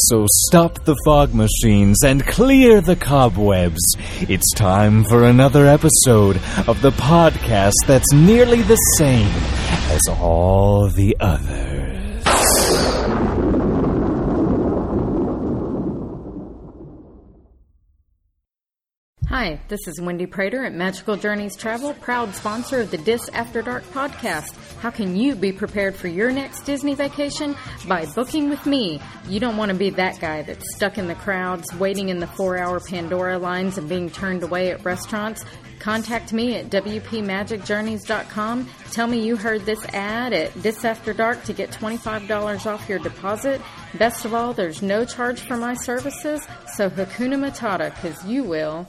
So stop the fog machines and clear the cobwebs. It's time for another episode of the podcast that's nearly the same as all the others. Hi, this is Wendy Prater at Magical Journeys Travel, proud sponsor of the Dis After Dark podcast. How can you be prepared for your next Disney vacation? By booking with me. You don't want to be that guy that's stuck in the crowds, waiting in the four hour Pandora lines, and being turned away at restaurants. Contact me at WPMagicJourneys.com. Tell me you heard this ad at Dis After Dark to get $25 off your deposit. Best of all, there's no charge for my services, so Hakuna Matata, because you will.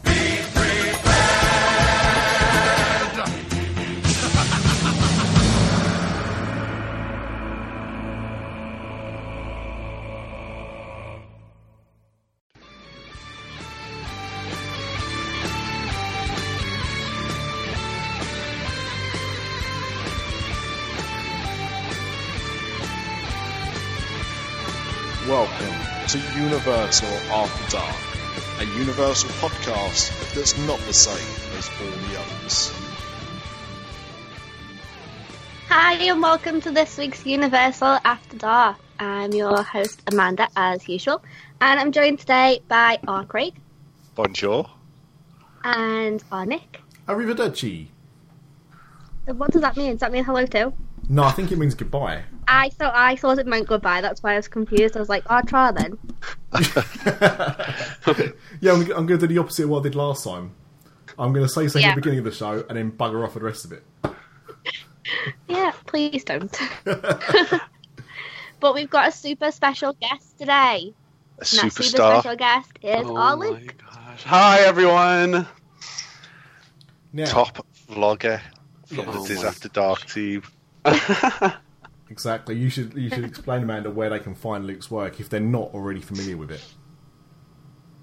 Universal After Dark, a Universal podcast that's not the same as all the others. Hi, and welcome to this week's Universal After Dark. I'm your host, Amanda, as usual, and I'm joined today by our Craig Bonjour. and our Nick. Arrivederci. What does that mean? Does that mean hello too? No, I think it means goodbye. I thought I thought it meant goodbye. That's why I was confused. I was like, "I'll try then." Yeah, I'm, I'm going to do the opposite of what I did last time. I'm going to say something Yeah. at the beginning of the show and then bugger off for the rest of it. Yeah, please don't. but we've got a super special guest today. A And that super superstar. special guest is Oh our my Luke. gosh. Hi, everyone. Now, Top vlogger from Yeah. the Oh Diz After Dark team. Exactly. You should you should explain, to Amanda, where they can find Luke's work if they're not already familiar with it.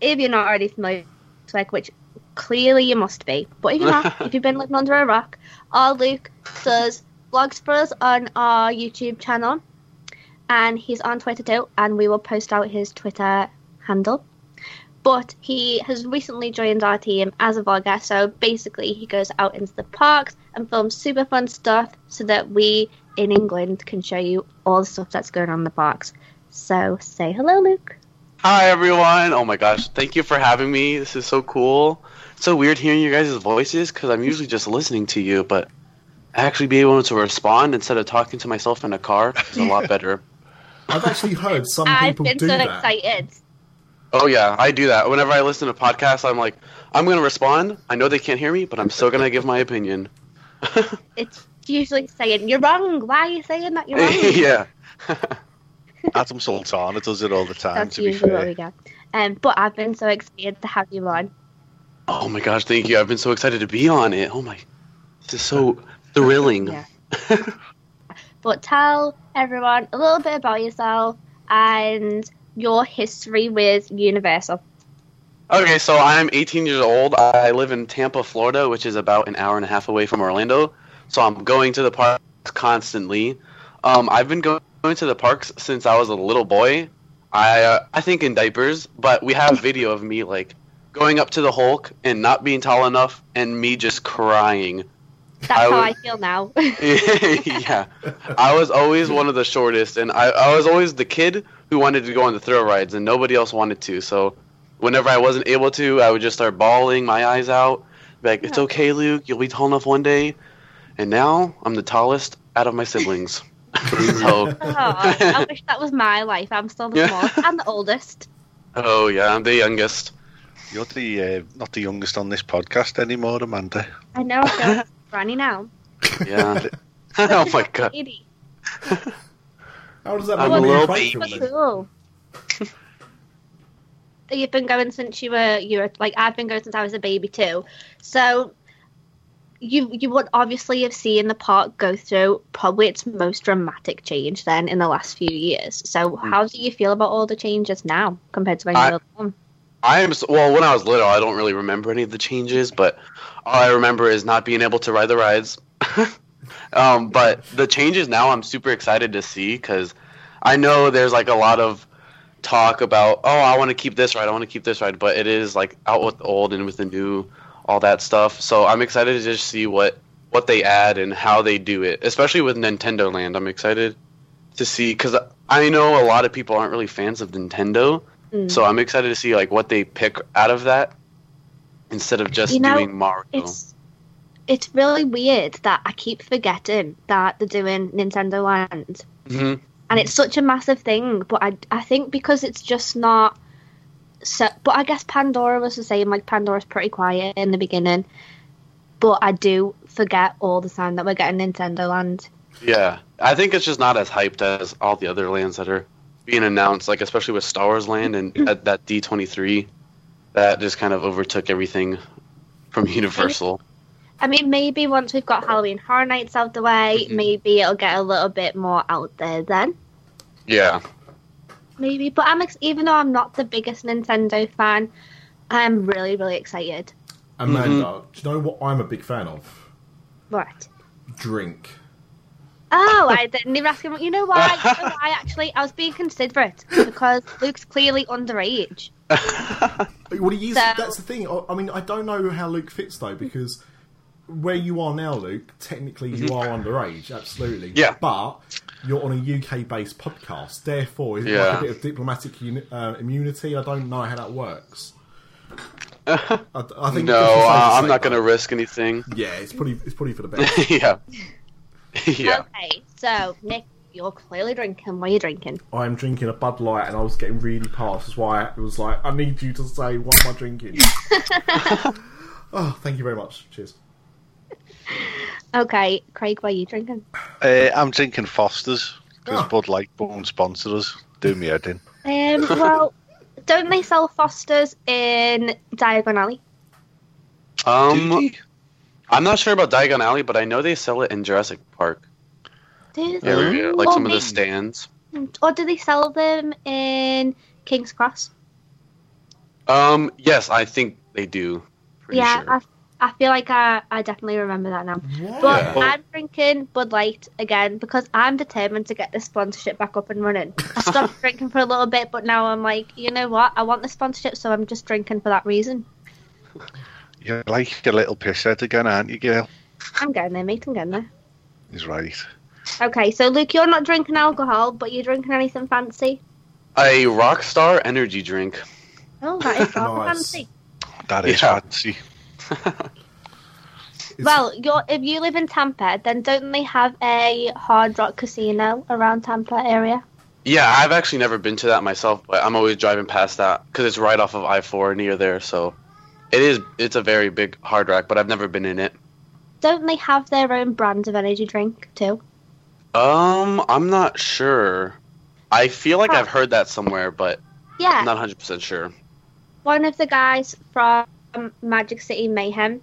If you're not already familiar with Luke, which clearly you must be, but if you're not, if you've been living under a rock, our Luke does vlogs for us on our YouTube channel, and he's on Twitter too, and we will post out his Twitter handle. But he has recently joined our team as a vlogger, so basically he goes out into the parks and films super fun stuff so that we in England can show you all the stuff that's going on in the parks. So say hello, Luke. Hi, everyone. Oh my gosh. Thank you for having me. This is so cool. It's so weird hearing your guys' voices because I'm usually just listening to you, but actually being able to respond instead of talking to myself in a car is a lot better. I've actually heard some I've people been do so that. excited. Oh, yeah. I do that. Whenever I listen to podcasts, I'm like, I'm going to respond. I know they can't hear me, but I'm still going to give my opinion. It's usually saying, You're wrong. Why are you saying that? You're wrong. yeah. Adam Sultana does it all the time, That's to be usually what we get. Um, but I've been so excited to have you on. Oh my gosh. Thank you. I've been so excited to be on it. Oh my. This is so thrilling. Yeah. But tell everyone a little bit about yourself and your history with Universal. Okay, so I'm 18 years old. I live in Tampa, Florida, which is about an hour and a half away from Orlando. So I'm going to the parks constantly. Um, I've been go- going to the parks since I was a little boy. I uh, I think in diapers, but we have video of me like going up to the Hulk and not being tall enough, and me just crying. That's I how I feel now. yeah, I was always one of the shortest, and I, I was always the kid who wanted to go on the thrill rides, and nobody else wanted to. So, whenever I wasn't able to, I would just start bawling my eyes out. Like, it's okay, Luke, you'll be tall enough one day. And now I'm the tallest out of my siblings. so, oh, I wish that was my life. I'm still the Yeah. smallest and the oldest. oh yeah, I'm the youngest. You're the uh, not the youngest on this podcast anymore, Amanda. I know, I feel like a granny now. Yeah. oh my god. How does that I'm a little baby. Cool. You've been going since you were you were like I've been going since I was a baby too. So you you would obviously have seen the park go through probably its most dramatic change then in the last few years. So how do you feel about all the changes now compared to when you were little? I am well. When I was little, I don't really remember any of the changes, but all I remember is not being able to ride the rides. um, but the changes now, I'm super excited to see because I know there's like a lot of talk about, oh, I want to keep this ride, I want to keep this ride, but it is like out with the old and with the new, all that stuff. So I'm excited to just see what what they add and how they do it, especially with Nintendo Land. I'm excited to see because I know a lot of people aren't really fans of Nintendo. Mm. So I'm excited to see like what they pick out of that instead of just You know, doing Mario. It's it's really weird that I keep forgetting that they're doing Nintendo Land. hmm and it's such a massive thing. But I, I think because it's just not. So, but I guess Pandora was the same. Like Pandora's pretty quiet in the beginning, but I do forget all the time that we're getting Nintendo Land. Yeah, I think it's just not as hyped as all the other lands that are being announced. Like especially with Star Wars Land and at that D23, that just kind of overtook everything from Universal. I mean, maybe once we've got Halloween Horror Nights out the way, Mhm. maybe it'll get a little bit more out there then. Yeah, Maybe, but I'm ex- even though I'm not the biggest Nintendo fan, I'm really really excited. Amanda, do you know what I'm a big fan of? What? Drink. Oh, I didn't even ask him. You know why? You know why? Actually, I was being considerate because Luke's clearly underage. Well, he is, So- that's the thing. I- I mean, I don't know how Luke fits though, because where you are now, Luke, technically you are underage, absolutely. Mm-hmm. Yeah. But you're on a UK-based podcast, therefore, is it like a bit of diplomatic uni- uh, immunity? I don't know how that works. I, I think no, it's just safe uh, I'm not going to risk anything. Yeah, it's probably it's probably for the best. yeah, yeah. Okay, so Nick, you're clearly drinking. What are you drinking? I'm drinking a Bud Light, and I was getting really past. That's why I was like, I need you to say what am I drinking. oh, thank you very much. Cheers. Okay, Craig, what are you drinking? Uh, I'm drinking Foster's because Oh. Bud Light won't sponsor us. Do me head in. Um, well, don't they sell Fosters in Diagon Alley? Um, I'm not sure about Diagon Alley, but I know they sell it in Jurassic Park Do they? area, like Or some of the stands. Or do they sell them in King's Cross? Um, yes, I think they do. Pretty yeah, sure. I, I feel like I, I definitely remember that now. What? But Yeah. I'm drinking Bud Light again because I'm determined to get this sponsorship back up and running. I stopped drinking for a little bit, but now I'm like, you know what? I want the sponsorship, so I'm just drinking for that reason. You're like a little pisshead again, aren't you, girl? I'm getting there, mate. I'm getting there. He's right. Okay, so Luke, you're not drinking alcohol, but you're drinking anything fancy. A Rockstar energy drink. Oh, that is Nice. fancy. That is Yeah. fancy. It's- Well, you're, if you live in Tampa, then don't they have a Hard Rock casino around Tampa area? Yeah, I've actually never been to that myself, but I'm always driving past that because it's right off of I-4 near there. So it is. It's a very big hard Rock, but I've never been in it. Don't they have their own brand of energy drink too? Um, I'm not sure. I feel like Huh. I've heard that somewhere, but Yeah, I'm not 100 percent sure. one of the guys from Magic City Mayhem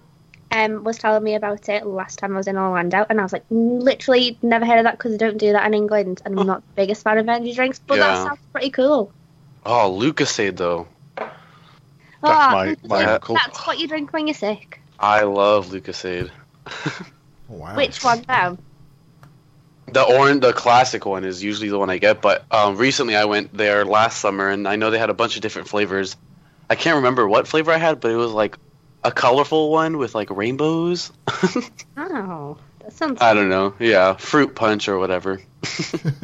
um, was telling me about it last time I was in Orlando, and I was like, literally never heard of that because I don't do that in England, and I'm not the biggest fan of energy drinks, but that sounds pretty cool. Oh, Lucozade though. That's Ah, my, my Yeah. uncle. That's what you drink when you're sick. I love Lucozade. oh, wow. Which one though? The orange, the classic one is usually the one I get, but um, recently I went there last summer, and I know they had a bunch of different flavors. I can't remember what flavor I had, but it was like a colorful one with like rainbows. Oh, that sounds. I don't know. Yeah, fruit punch or whatever.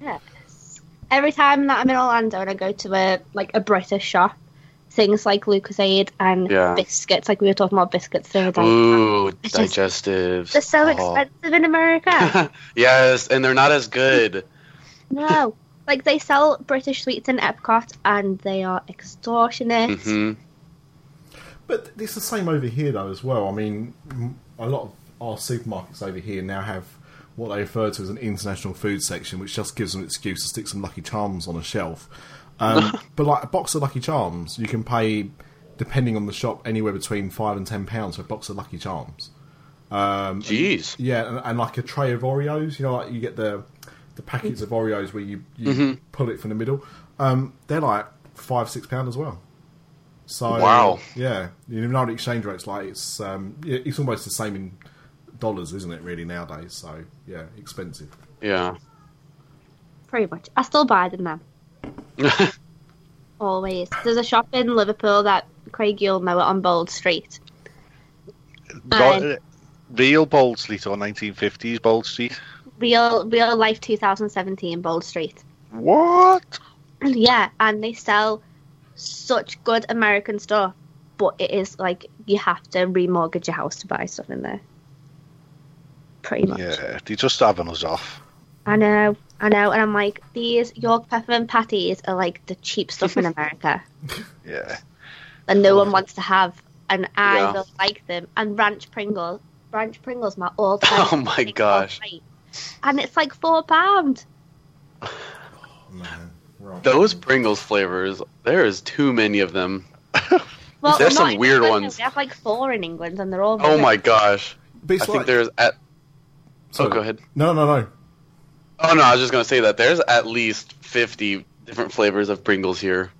Yes. Every time that I'm in Orlando and I go to a like a British shop, things like Lucozade and Yeah. biscuits, like we were talking about biscuits the other day, Ooh, It's just- digestives. they're so Oh. expensive in America. yes, and they're not as good. no, like they sell British sweets in Epcot and they are extortionate. hmm But it's the same over here, though, as well. I mean, a lot of our supermarkets over here now have what they refer to as an international food section, which just gives them an excuse to stick some Lucky Charms on a shelf. Um, but like a box of Lucky Charms, you can pay, depending on the shop, anywhere between five and ten pounds for a box of Lucky Charms. Um, Jeez. yeah, and, and like a tray of Oreos. You know, like you get the the packets of Oreos where you, you Mm-hmm. pull it from the middle. Um, they're like five six pound as well. So Wow. yeah, you know the exchange rate's like it's um, it's almost the same in dollars, isn't it? Really nowadays. So yeah, expensive. Yeah. Pretty much. I still buy them now. Always. There's a shop in Liverpool that Craig you'll know it on Bold Street. Got. Real Bold Street or 1950s Bold Street? Real real life 2017 Bold Street. What? Yeah, and they sell such good American stuff, but it is like you have to remortgage your house to buy stuff in there. Pretty much. Yeah, they're just having us off. I know, I know, and I'm like, these York peppermint patties are like the cheap stuff in America Yeah. that no one wants to have, and I Yeah. really like them. And ranch Pringles, ranch Pringles, my all-time. Oh my gosh. treat. And it's like four pound. Oh, man. Those Pringles flavors, there is too many of them. Well, There's some weird England, ones. They have like four in England, and they're all. Oh my gosh. But it's I think like- there's at Sorry. Oh, go ahead. No, no, no. Oh no, I was just gonna say that there's at least fifty different flavors of Pringles here.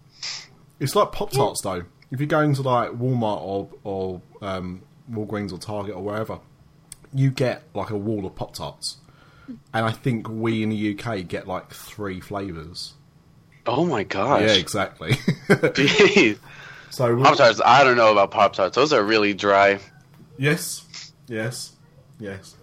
It's like Pop Tarts though. If you go into like Walmart or or um, Walgreens or Target or wherever, you get like a wall of Pop Tarts, and I think we in the UK get like three flavors. Oh my gosh! Yeah, exactly. Jeez. so Pop Tarts, I don't know about Pop Tarts. Those are really dry. yes, yes, yes.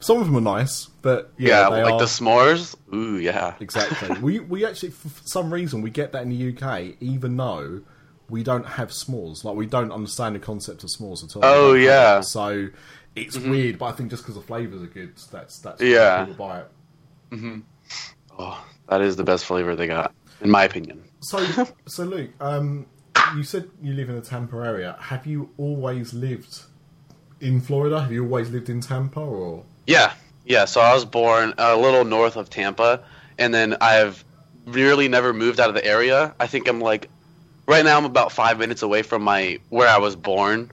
Some of them are nice, but Yeah, yeah, like are, the s'mores. Ooh, yeah. exactly. we we actually for some reason we get that in the UK, even though we don't have s'mores. Like we don't understand the concept of s'mores at all. Oh, yeah. So it's weird, but I think just because the flavors are good, that's that's why Yeah. people buy it. Oh, that is the best flavor they got, in my opinion. So so Luke, um, you said you live in the Tampa area. Have you always lived in Florida? Have you always lived in Tampa, or Yeah, yeah. So I was born a little north of Tampa, and then I've really never moved out of the area. I think I'm like, right now I'm about five minutes away from my where I was born.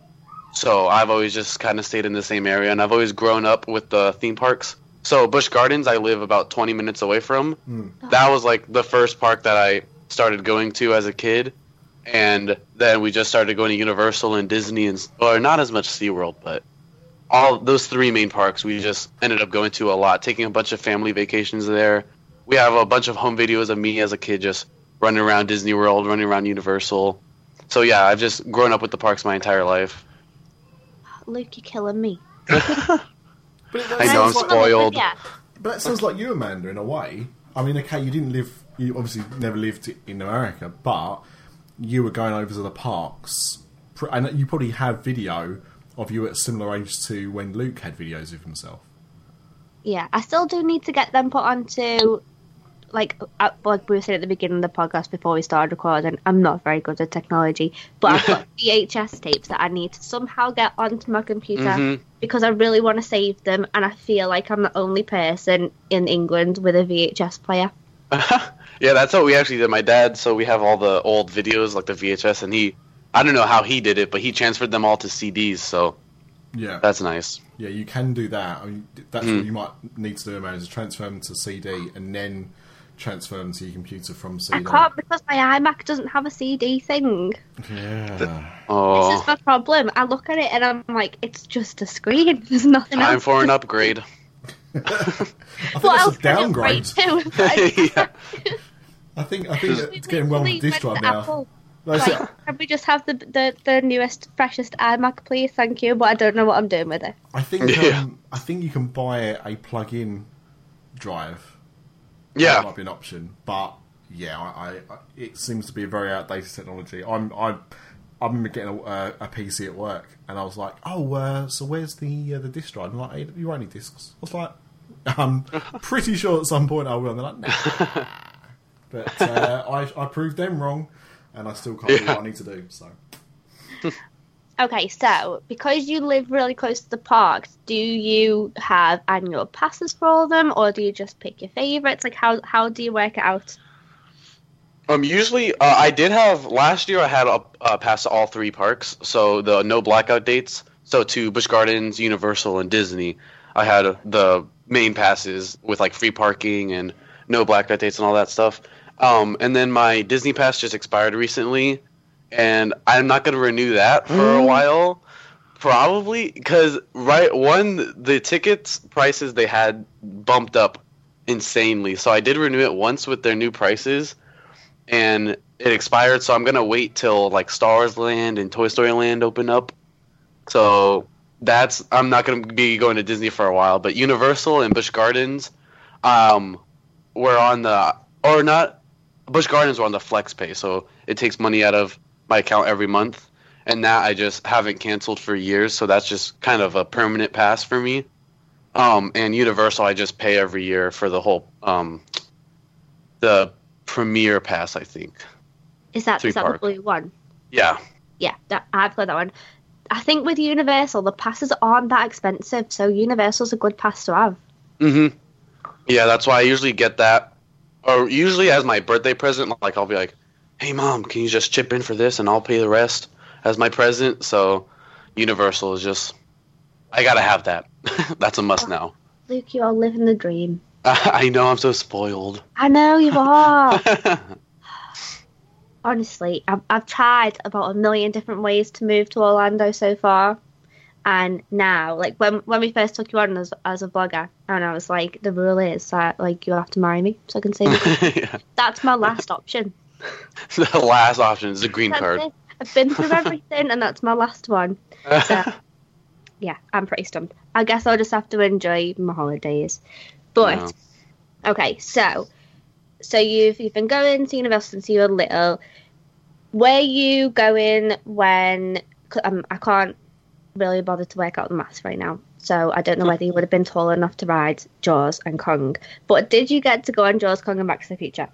So I've always just kind of stayed in the same area, and I've always grown up with the theme parks. So Busch Gardens, I live about 20 minutes away from. Hmm. That was like the first park that I started going to as a kid, and then we just started going to Universal and Disney, and or not as much SeaWorld, but all those three main parks we just ended up going to a lot, taking a bunch of family vacations there. We have a bunch of home videos of me as a kid just running around Disney World, running around Universal. So yeah, I've just grown up with the parks my entire life. Luke, you're killing me. But that I know I'm sounds like- spoiled. Yeah. But that sounds like you, Amanda, in a way. I mean, okay, you didn't live. You obviously never lived in America, but you were going over to the parks, and you probably have video of you at a similar age to when Luke had videos of himself. Yeah, I still do need to get them put onto, like, uh, like we were saying at the beginning of the podcast before we started recording. I'm not very good at technology, but I've got VHS tapes that I need to somehow get onto my computer Mhm. because I really want to save them, and I feel like I'm the only person in England with a VHS player. yeah, that's what we actually did. My dad, so we have all the old videos like the VHS, and he, I don't know how he did it, but he transferred them all to CDs. So Yeah, that's nice. yeah, you can do that. I mean, that's Hmm. what you might need to do, man, is transfer them to CD and then transfer them to your computer from CD. I can't because my iMac doesn't have a CD thing. Yeah. This Oh, is my problem. I look at it and I'm like, it's just a screen. There's nothing time else. for an upgrade. I think What that's a downgrade. Too. Like, yeah. I think I think it's getting well with the literally disk drive now. Apple. That's it. Like, can we just have the, the the newest, freshest iMac, please? Thank you. But I don't know what I'm doing with it. I think Yeah. um, I think you can buy a plug-in drive. That Yeah. might be an option, but yeah, I, I, it seems to be a very outdated technology. I'm I I remember getting a, a PC at work, and I was like, "Oh, uh, so where's the uh, the disc drive?" And like, hey, "You need discs." I was like, "I'm pretty sure at some point I will." And they're like, "Nah." but uh, I I proved them wrong, and I still can't do what I need to do. So Okay, so because you live really close to the parks, do you have annual passes for all of them, or do you just pick your favorites? Like, how how do you work it out? Um, usually, uh, I did have last year. I had a, a pass to all three parks, so the no blackout dates. So to Busch Gardens, Universal, and Disney, I had the main passes with like free parking and no blackout dates and all that stuff. Um, and then my Disney pass just expired recently, and I'm not gonna renew that for a while. Probably because right one the tickets prices they had bumped up insanely. So I did renew it once with their new prices, and it expired. So I'm gonna wait till like Star Wars Land and Toy Story Land open up. So that's I'm not gonna be going to Disney for a while. But Universal and Busch Gardens, um, were on the or not. Busch Gardens were on the flex pay, so it takes money out of my account every month. And that I just haven't canceled for years, so that's just kind of a permanent pass for me. Um, and Universal, I just pay every year for the whole um, the Premier Pass, I think. Is that is that the blue one? Yeah, Yeah, that, I've got that one. I think with Universal, the passes aren't that expensive, so Universal's a good pass to have. hmm Yeah, that's why I usually get that, or usually as my birthday present. Like I'll be like, "Hey, mom, can you just chip in for this, and I'll pay the rest as my present." So, Universal is just, I gotta have that. that's a must now. Luke, you are living the dream. I know I'm so spoiled. I know you are. Honestly, I've, I've tried about a million different ways to move to Orlando so far. And now, like when when we first took you on as, as a blogger, and I was like, the rule is that like you have to marry me so I can say yeah. that's my last option. The last option is the green That's card. it. I've been through everything, and that's my last one. So, yeah, I'm pretty stumped. I guess I'll just have to enjoy my holidays. But okay, so so you've you've been going to Universal since you were little. Were you going when um, I can't really bother to work out the maths right now, so I don't know whether you would have been tall enough to ride Jaws and Kong. But did you get to go on Jaws, Kong, and Back to the Future?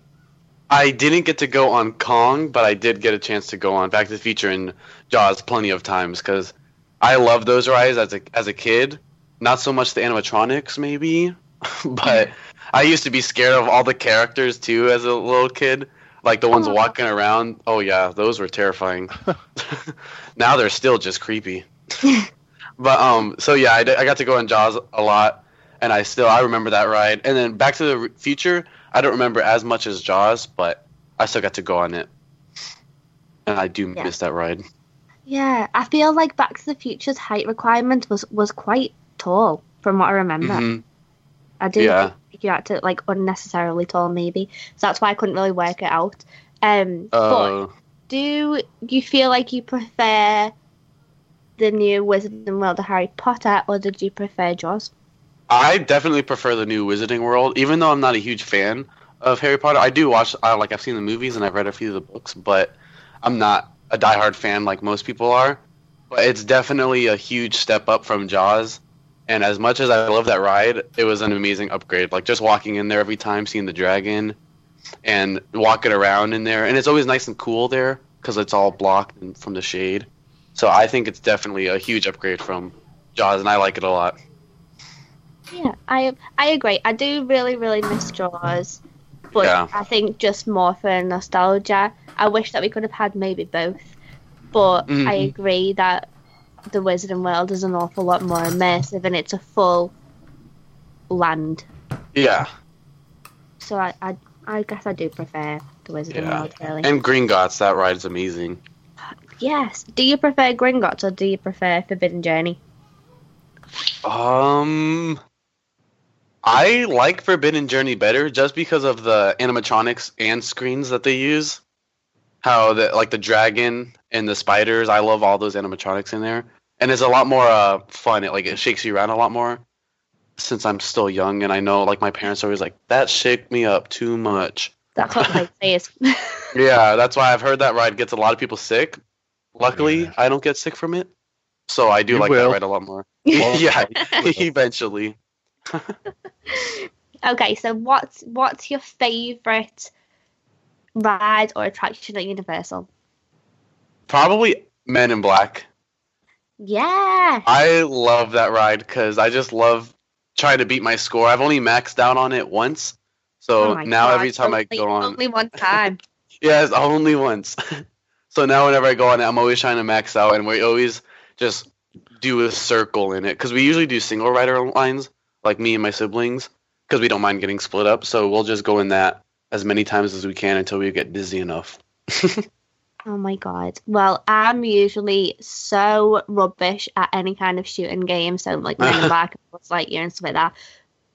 I didn't get to go on Kong, but I did get a chance to go on Back to the Future and Jaws plenty of times because I love those rides as a as a kid. Not so much the animatronics, maybe, but I used to be scared of all the characters too as a little kid, like the ones Aw. walking around. Oh yeah, those were terrifying. now they're still just creepy. but um, so yeah, I, d- I got to go on Jaws a lot, and I still I remember that ride. And then Back to the Future, I don't remember as much as Jaws, but I still got to go on it, and I do Yeah. miss that ride. Yeah, I feel like Back to the Future's height requirement was was quite tall from what I remember. Mhm. I do Yeah. think you had to like unnecessarily tall maybe, so that's why I couldn't really work it out. Um, but Uh, do you feel like you prefer the new Wizarding World of Harry Potter, or did you prefer Jaws? I definitely prefer the new Wizarding World, even though I'm not a huge fan of Harry Potter. I do watch, I like, I've seen the movies and I've read a few of the books, but I'm not a diehard fan like most people are. But it's definitely a huge step up from Jaws. And as much as I love that ride, it was an amazing upgrade. Like just walking in there every time, seeing the dragon, and walking around in there, and it's always nice and cool there because it's all blocked from the shade. So I think it's definitely a huge upgrade from Jaws, and I like it a lot. Yeah, I I agree. I do really really miss Jaws, but Yeah. I think just more for nostalgia. I wish that we could have had maybe both, but I Mhm. agree that the Wizarding World is an awful lot more immersive and it's a full land. Yeah. So I I, I guess I do prefer the Wizarding Yeah. World really. And Gringotts, that ride is amazing. yes. Do you prefer Gringotts or do you prefer Forbidden Journey? Um, I like Forbidden Journey better just because of the animatronics and screens that they use. How the like the dragon and the spiders, I love all those animatronics in there, and it's a lot more uh, fun. It like it shakes you around a lot more. Since I'm still young, and I know like my parents are always like that shake me up too much. That's what they say is. Yeah, that's why I've heard that ride gets a lot of people sick. Luckily, Yeah. I don't get sick from it, so I do You like will. that ride a lot more. yeah, eventually. Okay, so what's what's your favorite ride or attraction at Universal? Probably Men in Black. Yeah. I love that ride because I just love trying to beat my score. I've only maxed out on it once, so Oh now God, every time I go on, only one time. yeah, only once. so now whenever I go on it, I'm always trying to max out, and we always just do a circle in it because we usually do single rider lines, like me and my siblings, because we don't mind getting split up. So we'll just go in that as many times as we can until we get dizzy enough. Oh my god. Well, I'm usually so rubbish at any kind of shooting game, so like Men in Black, Buzz Lightyear, and stuff like that.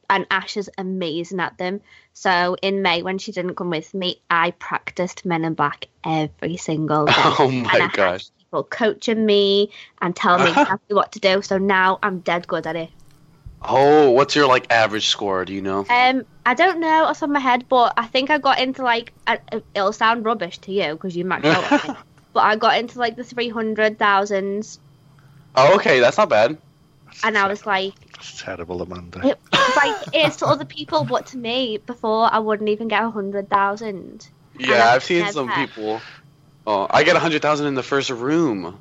And Ash is amazing at them. So in May, when she didn't come with me, I practiced Men in Black every single day. Oh my gosh. people coaching me and telling me exactly what to do. So now I'm dead good at it. Oh, what's your like average score? Do you know? Um, I don't know off the of my head, but I think I got into like a, it'll sound rubbish to you because you might know, it, but I got into like the three hundred thousands, Oh, okay, that's not bad. and I was like, That's terrible, Amanda. it, like it's to other people, but to me, before I wouldn't even get a hundred thousand. Yeah, I I've seen some people. Oh, I get a hundred thousand in the first room.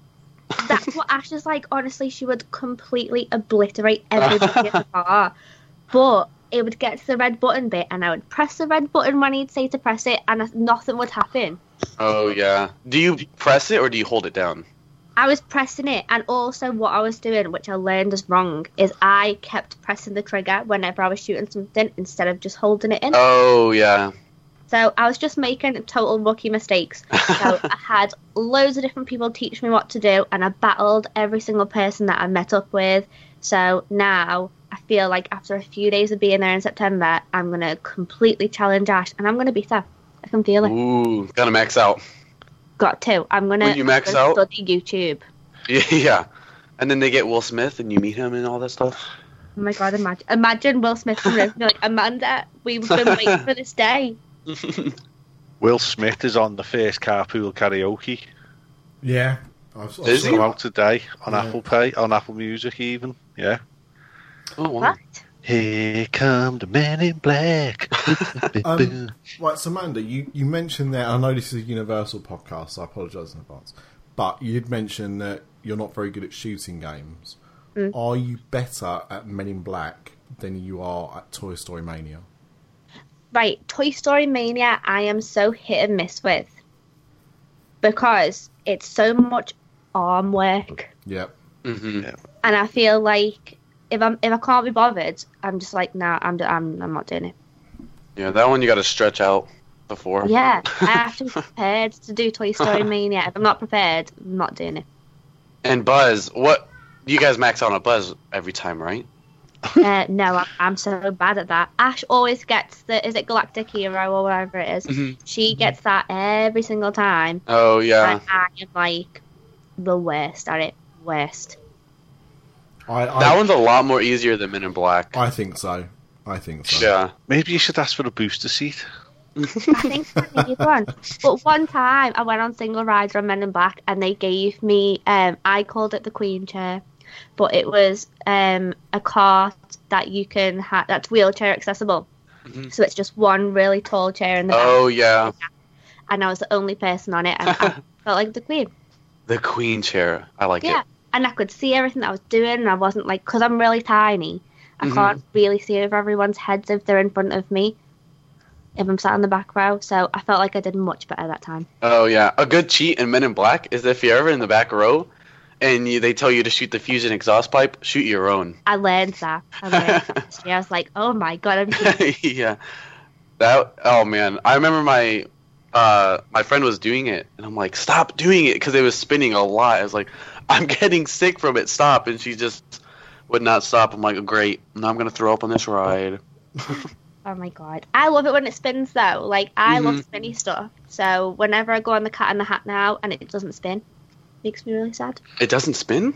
That's what Ash is like. Honestly, she would completely obliterate everybody in the bar, but it would get to the red button bit, and I would press the red button when he'd say to press it, and nothing would happen. Oh yeah. Do you press it or do you hold it down? I was pressing it, and also what I was doing, which I learned is wrong, is I kept pressing the trigger whenever I was shooting something instead of just holding it in. Oh yeah. So I was just making total rookie mistakes. So I had loads of different people teach me what to do, and I battled every single person that I met up with. So now I feel like after a few days of being there in September, I'm gonna completely challenge Ash, and I'm gonna beat her. I can feel it. Ooh, gotta max out. Got to. I'm gonna. When you max gonna out? study YouTube. Yeah. And then they get Will Smith and you meet him and all that stuff. Oh my god! Imagine, imagine Will Smith and be like, Amanda, we've been waiting for this day. Will Smith is on the first carpool karaoke. Yeah. I've, I've Is saw he? Go that. out today on Yeah. Apple Pay, on Apple Music even. Yeah. Oh wow. What? Here come the men in black. Um, Right, so Amanda, you, you mentioned that I know this is a Universal podcast, so I apologise in advance. But you'd mentioned that you're not very good at shooting games. Are you better at Men in Black than you are at Toy Story Mania? Right, Toy Story Mania, I am so hit and miss with because it's so much arm work, Yep. hmm and I feel like if I'm if I can't be bothered, I'm just like, nah, I'm I'm I'm not doing it. Yeah, that one you gotta stretch out before. Yeah, I have to be prepared to do Toy Story Mania. If I'm not prepared, I'm not doing it. And Buzz, what you guys max out on a Buzz every time, right? Uh, no, I'm, I'm so bad at that. Ash always gets the is it Galactic Hero or whatever it is? Mhm. She gets that every single time, Oh yeah. and I am like the worst at it. Worst. I, I, That one's a lot more easier than Men in Black. I think so. I think so. Yeah. Maybe you should ask for a booster seat. I think I need one. But one time I went on single rider on Men in Black and they gave me um I called it the Queen chair. But it was um a cart that you can have that's wheelchair accessible. Mhm. So it's just one really tall chair in the back Oh yeah. and I was the only person on it and I felt like the Queen. The Queen chair. I like it. Yeah. it. And I could see everything that I was doing and I wasn't like because I'm really tiny. I Mhm. can't really see over everyone's heads if they're in front of me. If I'm sat in the back row, so I felt like I did much better that time. Oh yeah. A good cheat in Men in Black is if you're ever in the back row and you, they tell you to shoot the fusion exhaust pipe, shoot your own. I learned that. I learned that this. I was like, oh my god, yeah. That oh man, I remember my uh my friend was doing it and I'm like, "Stop doing it" cuz it was spinning a lot. I was like, "I'm getting sick from it. Stop." And she just would not stop. I'm like, "Great. Now I'm going to throw up on this ride." Oh my god. I love it when it spins though. Like I love Mhm. spinny stuff. So whenever I go on the cat in the hat now and it doesn't spin, makes me really sad. It doesn't spin?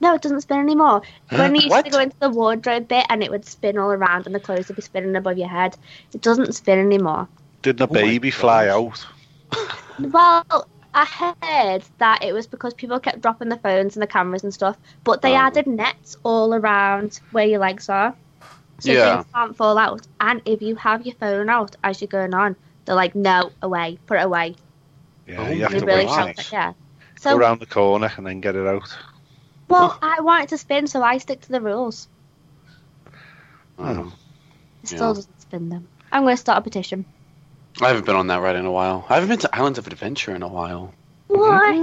No, it doesn't spin anymore. When you used What? to go into the wardrobe bit and it would spin all around and the clothes would be spinning above your head, it doesn't spin anymore. Didn't a Oh baby fly out? Well, I heard that it was because people kept dropping the phones and the cameras and stuff, but they Oh. added nets all around where your legs are. So Yeah. things can't fall out. And if you have your phone out as you're going on, they're like, no, away, put it away. Yeah, Oh, you have to really wait. shout it, yeah. Go around the corner and then get it out. well, I want it to spin, so I stick to the rules. Oh. It still Yeah. doesn't spin them. I'm going to start a petition. I haven't been on that ride in a while. I haven't been to Islands of Adventure in a while. What?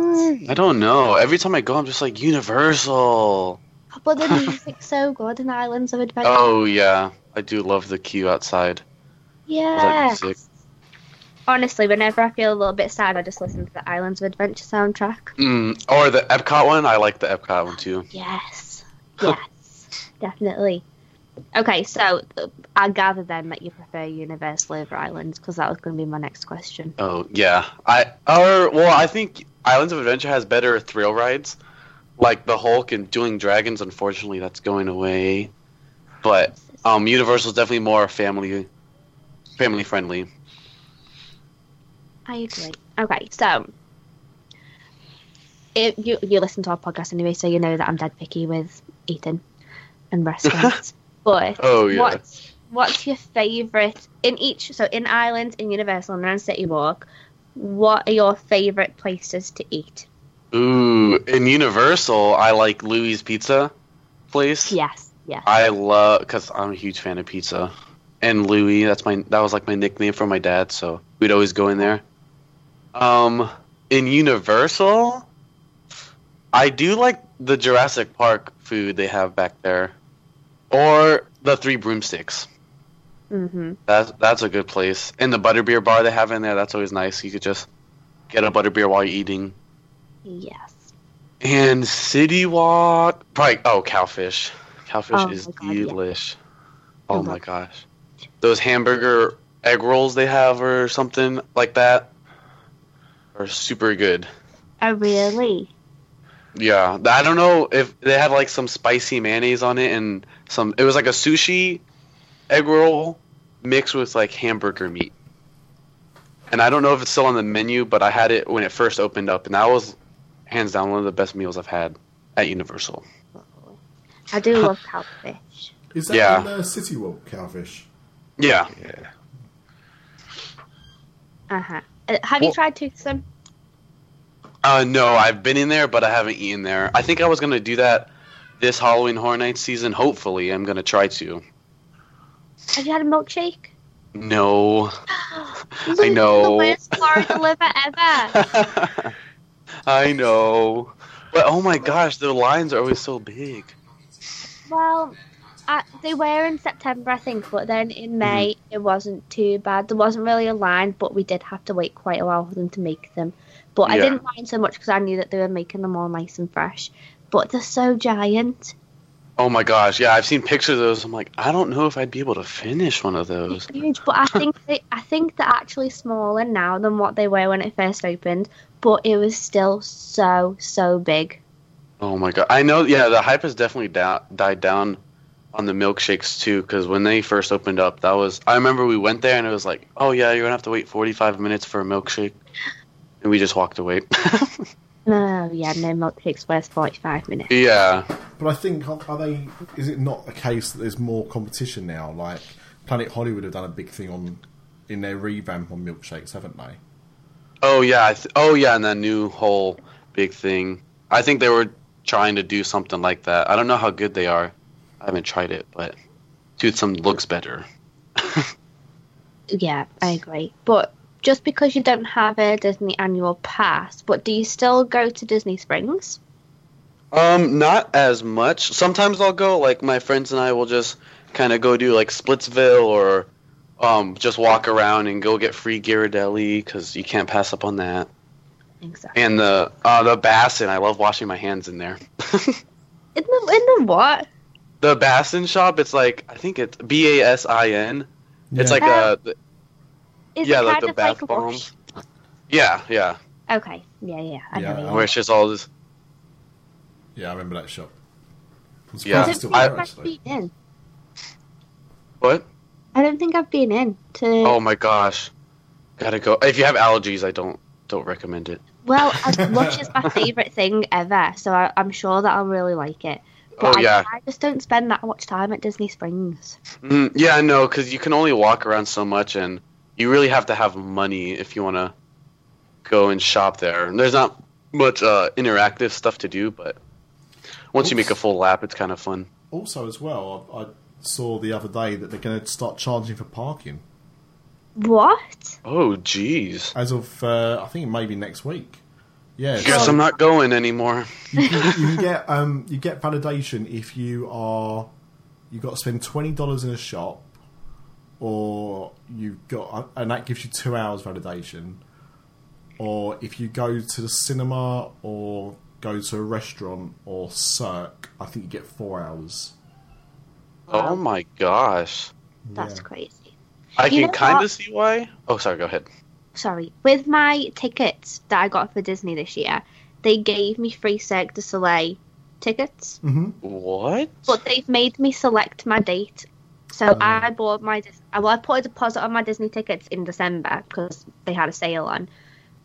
I don't know. Every time I go, I'm just like Universal. But the music's so good in Islands of Adventure. Oh yeah, I do love the queue outside. yeah. Honestly, whenever I feel a little bit sad, I just listen to the Islands of Adventure soundtrack. Mm, or the Epcot one. I like the Epcot one too. Yes. Yes. definitely. Okay, so I gather then that you prefer Universal over Islands because that was going to be my next question. Oh yeah, I or well, I think Islands of Adventure has better thrill rides, like the Hulk and Dueling Dragons. Unfortunately, that's going away, but um, Universal's definitely more family, family friendly. I agree. Okay, so if you you listen to our podcast anyway, so you know that I'm dead picky with eating and restaurants. but Oh, yeah. what's what's your favourite in each? So in Islands, in Universal, and around City Walk, what are your favourite places to eat? Ooh, in Universal, I like Louis Pizza place. Yes, yes. I love because I'm a huge fan of pizza, and Louis. That's my that was like my nickname for my dad, so we'd always go in there. Um, in Universal, I do like the Jurassic Park food they have back there, or the Three Broomsticks. Mm-hmm. That's that's a good place. And the butterbeer bar they have in there, that's always nice. You could just get a butterbeer while you're eating. Yes. And City Walk, probably oh Cowfish. Cowfish Oh is God, delish. I Oh love my gosh, those hamburger egg rolls they have or something like that are super good. Oh, really? Yeah, I don't know if they had like some spicy mayonnaise on it and some. It was like a sushi egg roll mixed with like hamburger meat. And I don't know if it's still on the menu, but I had it when it first opened up, and that was hands down one of the best meals I've had at Universal. I do love cowfish. Is that Yeah. in uh, City Walk cowfish? Yeah. Yeah. Uh-huh. Uh, have you tried toothsome? Uh, no, I've been in there, but I haven't eaten there. I think I was gonna do that this Halloween Horror Nights season. Hopefully, I'm gonna try to. Have you had a milkshake? No. I know. The worst liver ever. I know. But oh my gosh, the lines are always so big. Well, uh, they were in September, I think, but then Mm-hmm. in May it wasn't too bad. There wasn't really a line, but we did have to wait quite a while for them to make them. But I didn't mind so much because I knew that they were making them all nice and fresh. But they're so giant. Oh my gosh, yeah, I've seen pictures of those. I'm like, I don't know if I'd be able to finish one of those. Huge, but I think they, I think they're actually smaller now than what they were when it first opened. But it was still so so big. Oh my god, I know. Yeah, the hype has definitely da- died down on the milkshakes too. Because when they first opened up, that was I remember we went there and it was like, oh yeah, you're gonna have to wait 45 minutes for a milkshake, and we just walked away. No, yeah, no milkshakes worth forty five minutes. yeah, But I think are are they? Is it not a case that there's more competition now? Like Planet Hollywood have done a big thing on in their revamp on milkshakes, haven't they? Oh yeah, I th- oh yeah, and that new whole big thing. I think they were trying to do something like that. I don't know how good they are. I haven't tried it, but Toothsome looks better. Yeah, I agree. But just because you don't have a Disney annual pass, but do you still go to Disney Springs? Um, not as much. Sometimes I'll go. Like my friends and I will just kind of go do like Splitsville or um just walk around and go get free Ghirardelli because you can't pass up on that. Exactly. And the uh the Basin, I love washing my hands in there. In the in the what? the Basin shop, it's like I think it's B A S I N. It's like uh the- Is yeah, it like kind the of bath like bombs. Lush? Yeah, yeah. Okay. Yeah, yeah. I Yeah, know. I Where it's just all this. Yeah, I remember that shop. I'm Yeah. I it's don't still think I've been in. What? I don't think I've been in to. Oh my gosh, gotta go. If you have allergies, I don't don't recommend it. Well, I- Lush is my favorite thing ever, so I, I'm sure that I'll really like it. But Oh, I, yeah. I just don't spend that much time at Disney Springs. Mm, yeah, I know, because you can only walk around so much, and you really have to have money if you want to go and shop there. And there's not much uh, interactive stuff to do, but once you make a full lap, it's kind of fun. Also, as well, I, I saw the other day that they're going to start charging for parking What? Oh, jeez. as of uh, I think maybe next week. Yeah, Guess so I'm not going anymore. you, can, you can get um, you get validation if you are you got to spend twenty dollars in a shop, or you've got and that gives you two hours validation, or if you go to the cinema or go to a restaurant or Cirque, I think you get four hours. Oh my gosh. That's Yeah. crazy. I You can kind of see why. Oh, sorry. Go ahead. Sorry. With my tickets that I got for Disney this year, they gave me free Cirque du Soleil tickets, mm-hmm. What? but they've made me select my date. So um, I bought my well, I put a deposit on my Disney tickets in December because they had a sale on,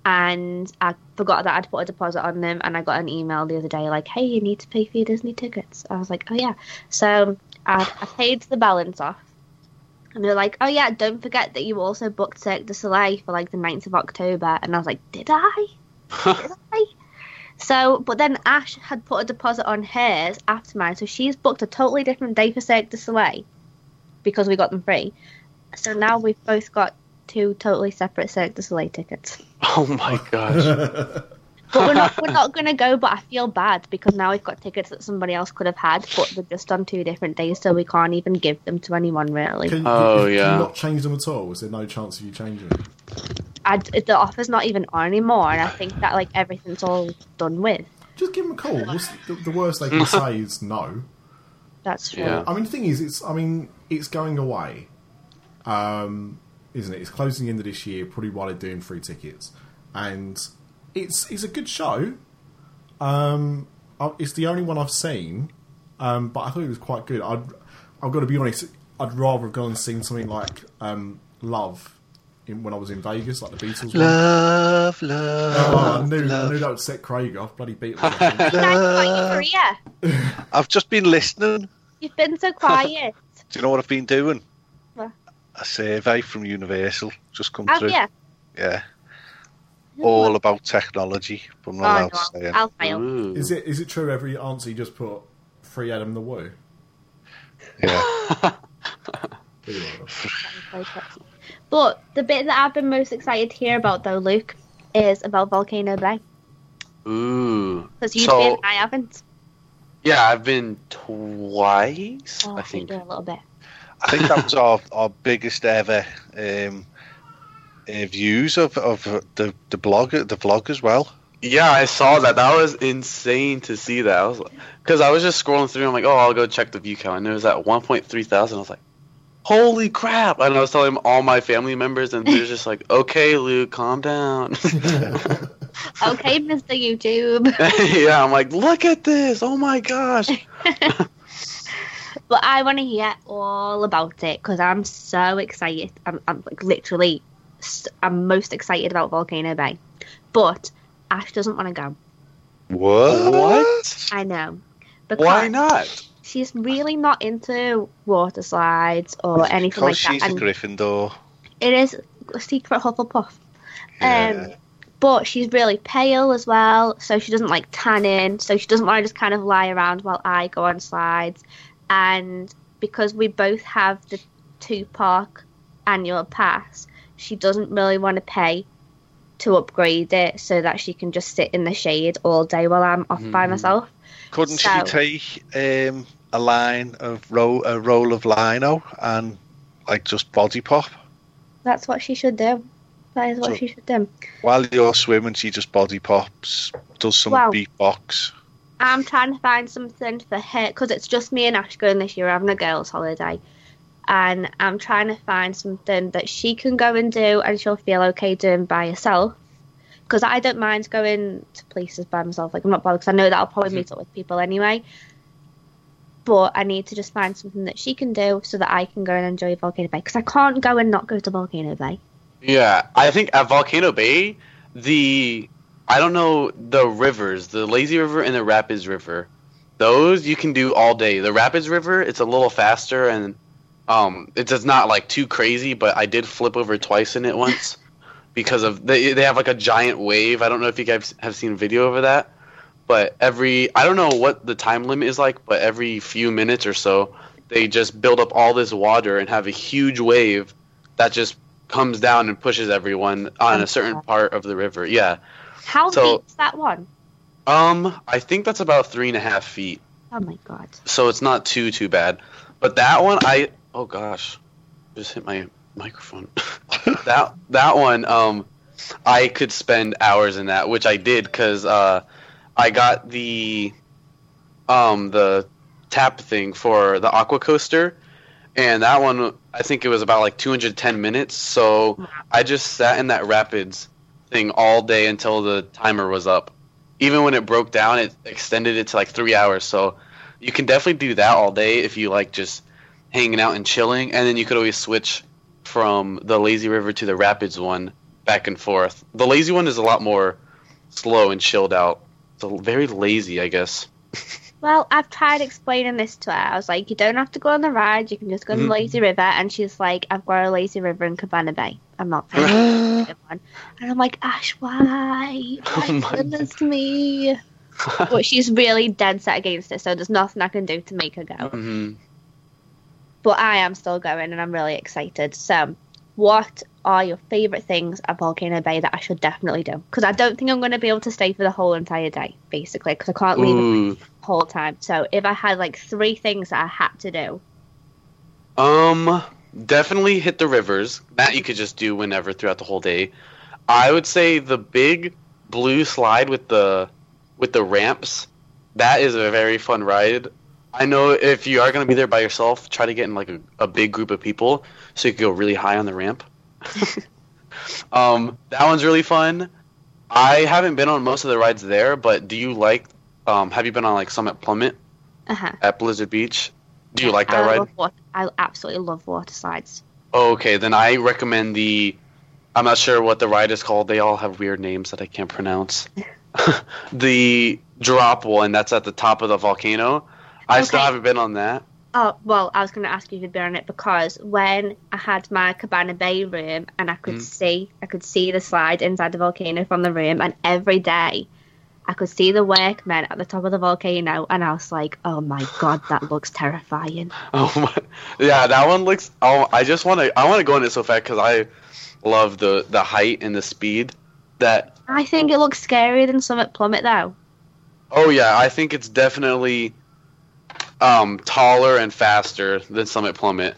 and I forgot that I'd put a deposit on them, and I got an email the other day like, "Hey, you need to pay for your Disney tickets." I was like, "Oh yeah," so I, I paid the balance off, and they're like, "Oh yeah, don't forget that you also booked Cirque du Soleil for like the 9th of October," and I was like, "Did I? Did I?" So, but then Ash had put a deposit on hers after mine, so she's booked a totally different day for Cirque du Soleil because we got them free. So now we've both got two totally separate Cirque du Soleil tickets. Oh my gosh. But we're not we're not gonna go. But I feel bad because now we've got tickets that somebody else could have had, but they're just on two different days, so we can't even give them to anyone really. Can, Oh, can, yeah. Can you not change them at all? Is there no chance of you changing them? I, the offer's not even on anymore, and I think that like everything's all done with. Just give them a call. What's the, the worst they can say is no. That's true. Yeah. I mean, the thing is, it's. I mean, it's going away, um, isn't it? It's closing the end of this year, probably while they're doing free tickets, and it's it's a good show. Um, it's the only one I've seen, um, but I thought it was quite good. I'd, I've got to be honest. I'd rather have gone and seen something like um, Love in, when I was in Vegas, like the Beatles. one. Love, love. Oh, I knew, I knew that would set Craig off. Bloody Beatles. Nice about your career. I've just been listening. You've been so quiet. Do you know what I've been doing? What? A survey from Universal just come Oh through. yeah. Yeah. All about technology, but I'm not Oh, allowed to say no. it. I'll fail. Is it is it true? Every answer you just put free Adam the Woo. Yeah. But the bit that I've been most excited to hear about, though, Luke, is about Volcano Bay. Ooh. Because you've So- been, and I haven't. Yeah, I've been twice. Oh, I think. A little bit. I think that was our, our biggest ever um, uh, views of, of the the blog the vlog as well. Yeah, I saw that. That was insane to see that. I was because I was just scrolling through. I'm like, oh, I'll go check the view count, and it was at 1.3 thousand. I was like, holy crap! And I was telling all my family members, and they're just like, okay, Luke, calm down. Okay, Mr. YouTube. yeah, I'm like, look at this! Oh my gosh! But I want to hear all about it because I'm so excited. I'm, I'm like literally, I'm most excited about Volcano Bay. But Ash doesn't want to go. What? What? I know. Why not? She's really not into water slides or anything like that. she's a And Gryffindor. it is a secret Hufflepuff. Yeah. Um, But she's really pale as well, so she doesn't like tanning. So she doesn't want to just kind of lie around while I go on slides. And because we both have the two park annual pass, she doesn't really want to pay to upgrade it so that she can just sit in the shade all day while I'm off by Mhm. myself. Couldn't So- she take um, a line of ro- a roll of lino and like just body pop That's what she should do. That is what So- she should do. while you're swimming? She just body pops, does some Wow. beatbox. I'm trying to find something for her because it's just me and Ash going this year. We're having a girls' holiday, and I'm trying to find something that she can go and do, and she'll feel okay doing by herself. Because I don't mind going to places by myself. Like I'm not bothered because I know that I'll probably mm-hmm. meet up with people anyway. But I need to just find something that she can do so that I can go and enjoy Volcano Bay. Because I can't go and not go to Volcano Bay. Yeah, I think at Volcano Bay, the I don't know the rivers, the Lazy River and the Rapids River, those you can do all day. The Rapids River, it's a little faster and um, it does not like too crazy, but I did flip over twice in it once because of they they have like a giant wave. I don't know if you guys have seen video over that, but every I don't know what the time limit is like, but every few minutes or so, they just build up all this water and have a huge wave that just comes down and pushes everyone on a certain part of the river. Yeah. How So- deep's that one? Um, I think that's about three and a half feet. Oh my god. so it's not too too bad. But that one, I oh gosh, just hit my microphone. that that one, um, I could spend hours in that, which I did because uh, I got the um the tap thing for the aqua coaster, and that one I think it was about like 210 minutes. So I just sat in that rapids thing all day until the timer was up. Even when it broke down, it extended it to like three hours. So you can definitely do that all day if you like just hanging out and chilling, and then you could always switch from the lazy river to the rapids one back and forth. The lazy one is a lot more slow and chilled out. So very lazy, I guess. Well, I've tried explaining this to her. I was like, you don't have to go on the ride. You can just go on the Mhm. lazy river. And she's like, I've got a lazy river in Cabana Bay. I'm not paying one. And I'm like, Ash, why? Why Oh my you doing this to me? but she's really dead set against it. So there's nothing I can do to make her go. hmm But I am still going, and I'm really excited. So, what are your favourite things at Volcano Bay that I should definitely do? Because I don't think I'm going to be able to stay for the whole entire day, basically, because I can't leave whole time. So, if I had like three things that I had to do, Um, definitely hit the rivers. That you could just do whenever throughout the whole day. I would say the big blue slide with the with the ramps. That is a very fun ride. I know if you are going to be there by yourself, try to get in like a, a big group of people so you can go really high on the ramp. um, that one's really fun. I haven't been on most of the rides there, but do you like? Um, have you been on like Summit Plummet uh huh. at Blizzard Beach? Do you like that I ride? Water, I absolutely love water slides. Okay, then I recommend the. I'm not sure what the ride is called. They all have weird names that I can't pronounce. the drop one that's at the top of the volcano. I still haven't been on that. Oh well, I was going to ask you if you'd been on it because when I had my Cabana Bay room and I could Mm. see, I could see the slide inside the volcano from the room, and every day I could see the workmen at the top of the volcano, and I was like, oh my god, that looks terrifying. Oh my, yeah, that one looks. Oh, I just want to. I want to go on it so fast because I love the the height and the speed. That. I think it looks scarier than Summit Plummet though. Oh yeah, I think it's definitely um taller and faster than Summit Plummet.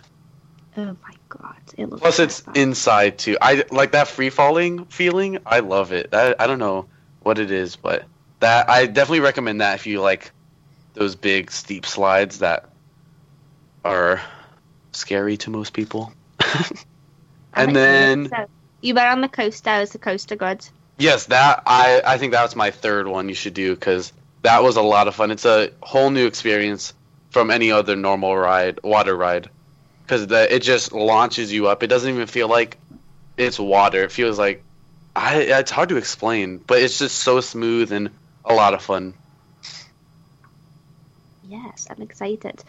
Oh my god, it looks. Plus, it's inside too. I like that free falling feeling. I love it. I, I don't know what it is, but that I definitely recommend that if you like those big steep slides that are scary to most people. And then. So, you went on the coaster. Is the coaster good? yes, that I I think that's my third one you should do because that was a lot of fun. It's a whole new experience from any other normal ride, water ride, because it just launches you up. It doesn't even feel like it's water. It feels like I. It's hard to explain, but it's just so smooth and a lot of fun. Yes, I'm excited.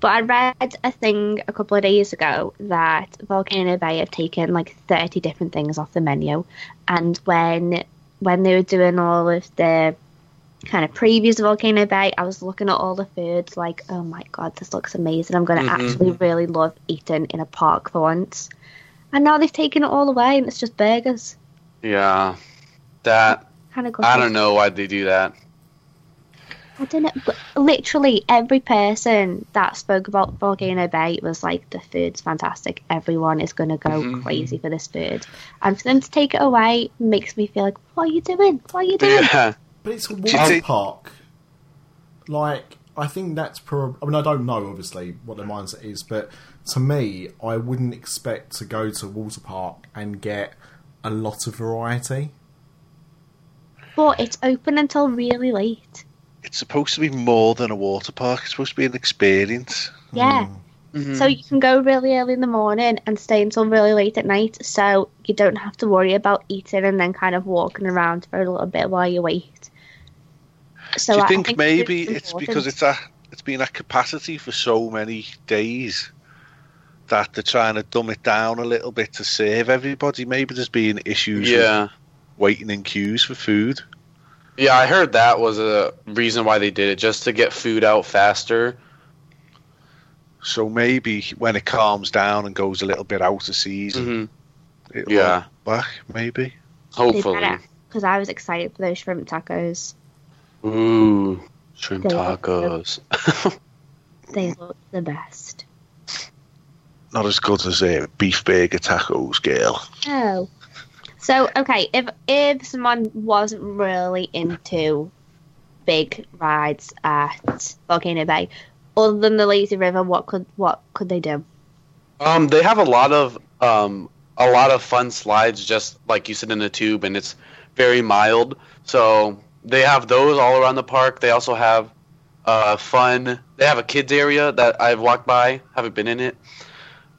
But I read a thing a couple of days ago that Volcano Bay have taken like 30 different things off the menu, and when when they were doing all of the kind of previews of Volcano Bay, I was looking at all the foods like, oh my god, this looks amazing. I'm going to Mhm. actually really love eating in a park for once. And now they've taken it all away, and it's just burgers. Yeah, that Kind of. I don't know why they do that. I don't know. But literally every person that spoke about Volcano Bay was like, the food's fantastic. Everyone is going to go Mhm. crazy for this food. And for them to take it away makes me feel like, what are you doing? What are you doing? Yeah, But it's a water think- park. Like, I think that's probably. I mean, I don't know, obviously, what their mindset is, but to me, I wouldn't expect to go to a water park and get a lot of variety. But it's open until really late. It's supposed to be more than a water park. It's supposed to be an experience. Yeah. Mhm. So you can go really early in the morning and stay until really late at night. So you don't have to worry about eating and then kind of walking around for a little bit while you wait. So Do you I think, think maybe food's it's because it's at it's been at capacity for so many days that they're trying to dumb it down a little bit to save everybody? Maybe there's been issues with yeah. Waiting in queues for food. Yeah, I heard that was a reason why they did it, just to get food out faster. So maybe when it calms down and goes a little bit out of season, hmm it'll Yeah, back. Maybe. Hopefully. because I was excited for those shrimp tacos. Ooh, shrimp They- tacos. They look the best. Not as good as uh, beef burger tacos, girl. Oh. So okay, if if someone wasn't really into big rides at Volcano Bay, other than the lazy river, what could what could they do? Um, they have a lot of um a lot of fun slides, just like you sit in a tube, and it's very mild. So they have those all around the park. They also have uh fun. They have a kids area that I've walked by. Haven't been in it,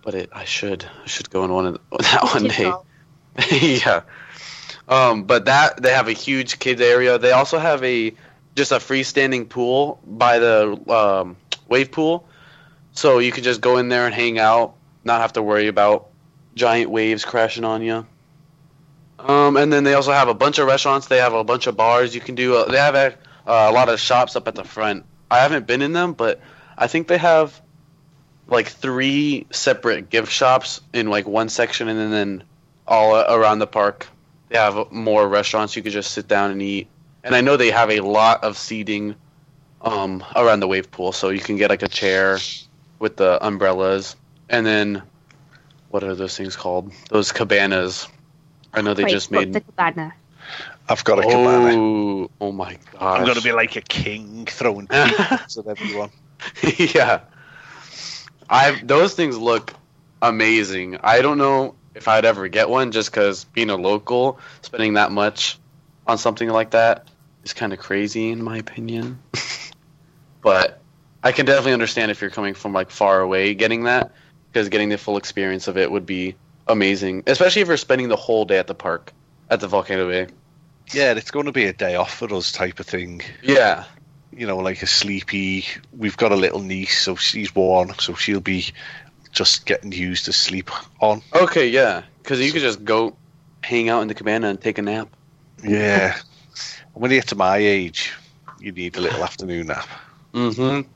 but it I should I should go in one of that one day. yeah. Um, but that they have a huge kids area. They also have a just a freestanding pool by the um, wave pool, so you can just go in there and hang out, not have to worry about giant waves crashing on you. Um, and then they also have a bunch of restaurants. They have a bunch of bars you can do. Uh, they have a, uh, a lot of shops up at the front. I haven't been in them, but I think they have like three separate gift shops in like one section, and then, then all around the park. They have more restaurants you could just sit down and eat. And I know they have a lot of seating um, around the wave pool, so you can get like a chair with the umbrellas, and then what are those things called? Those cabanas. I know they Wait, just what's made. the cabana. I've got a cabana. Oh, oh my god! I'm going to be like a king throwing pizzas at everyone. yeah. I those things look amazing. I don't know if I'd ever get one just because being a local, spending that much on something like that is kind of crazy in my opinion. but I can definitely understand if you're coming from like far away getting that because getting the full experience of it would be amazing, especially if you're spending the whole day at the park at the Volcano Bay. Yeah, it's going to be a day off for us type of thing. Yeah. You know, like a sleepy. We've got a little niece, so she's born, so she'll be just getting used to sleep on. Okay, yeah, because you could just go hang out in the cabana and take a nap. Yeah. when you get to my age, you need a little afternoon nap. Mm-hmm.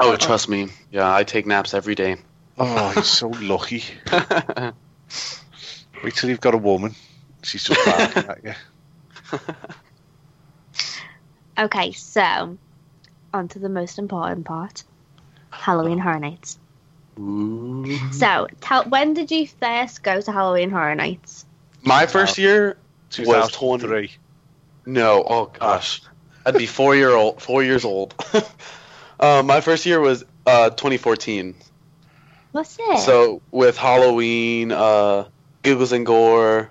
Oh, trust me. Yeah, I take naps every day. Oh, you're so lucky. Wait till you've got a woman. She's just barking at you. Okay, so on to the most important part: Halloween Horror Nights. So, tell when did you first go to Halloween Horror Nights? My first year was 20. 2003. No, oh gosh, I'd be four year old, four years old. uh, my first year was uh, 2014. What's it? So with Halloween, uh, Giggles and Gore,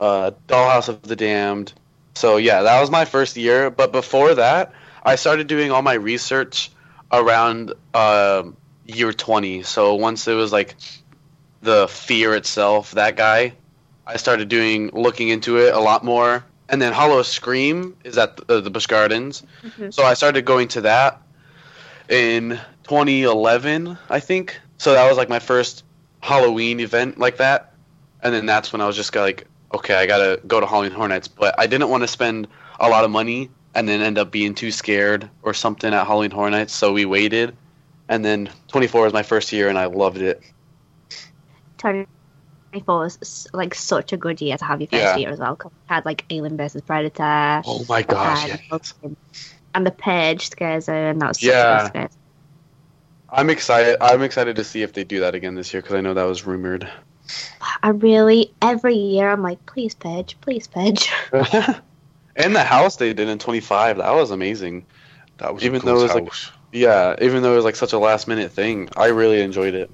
uh, Dollhouse of the Damned. So yeah, that was my first year. But before that, I started doing all my research around um year 20. So once it was like the fear itself, that guy, I started doing looking into it a lot more. And then Howl-O-Scream is at the, the Busch Gardens. Mhm. So I started going to that in 2011, I think. So that was like my first Halloween event like that. And then that's when I was just like, okay, I gotta go to Halloween Horror Nights. But I didn't want to spend a lot of money and then end up being too scared or something at Halloween Horror Nights. So we waited. And then 24 was my first year and I loved it. 24 was like such a good year to have your first Yeah. year as well. 'cause we had like Alien vs Predator. Oh my gosh. and, yeah. and the Purge scare zone. That was Yeah. a scare. I'm excited. I'm excited to see if they do that again this year because I know that was rumored. I really every year I'm like, please Purge, please Purge. and the house they did in 25, that was amazing. That was Even a good though it was like- house. Yeah, even though it was like such a last minute thing, I really enjoyed it.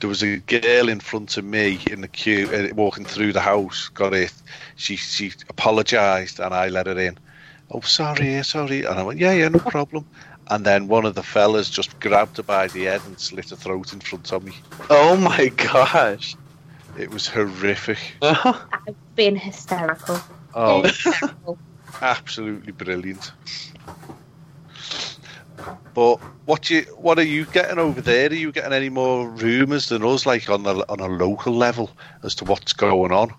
there was a girl in front of me in the queue uh, walking through the house got it she she apologized and i let her in oh sorry sorry and i went yeah yeah no problem and then one of the fellas just grabbed her by the head and slit her throat in front of me Oh my gosh. it was horrific I've been hysterical. oh Hysterical. absolutely brilliant but what you what are you getting over there? Are you getting any more rumours than us, like on the on a local level, as to what's going on?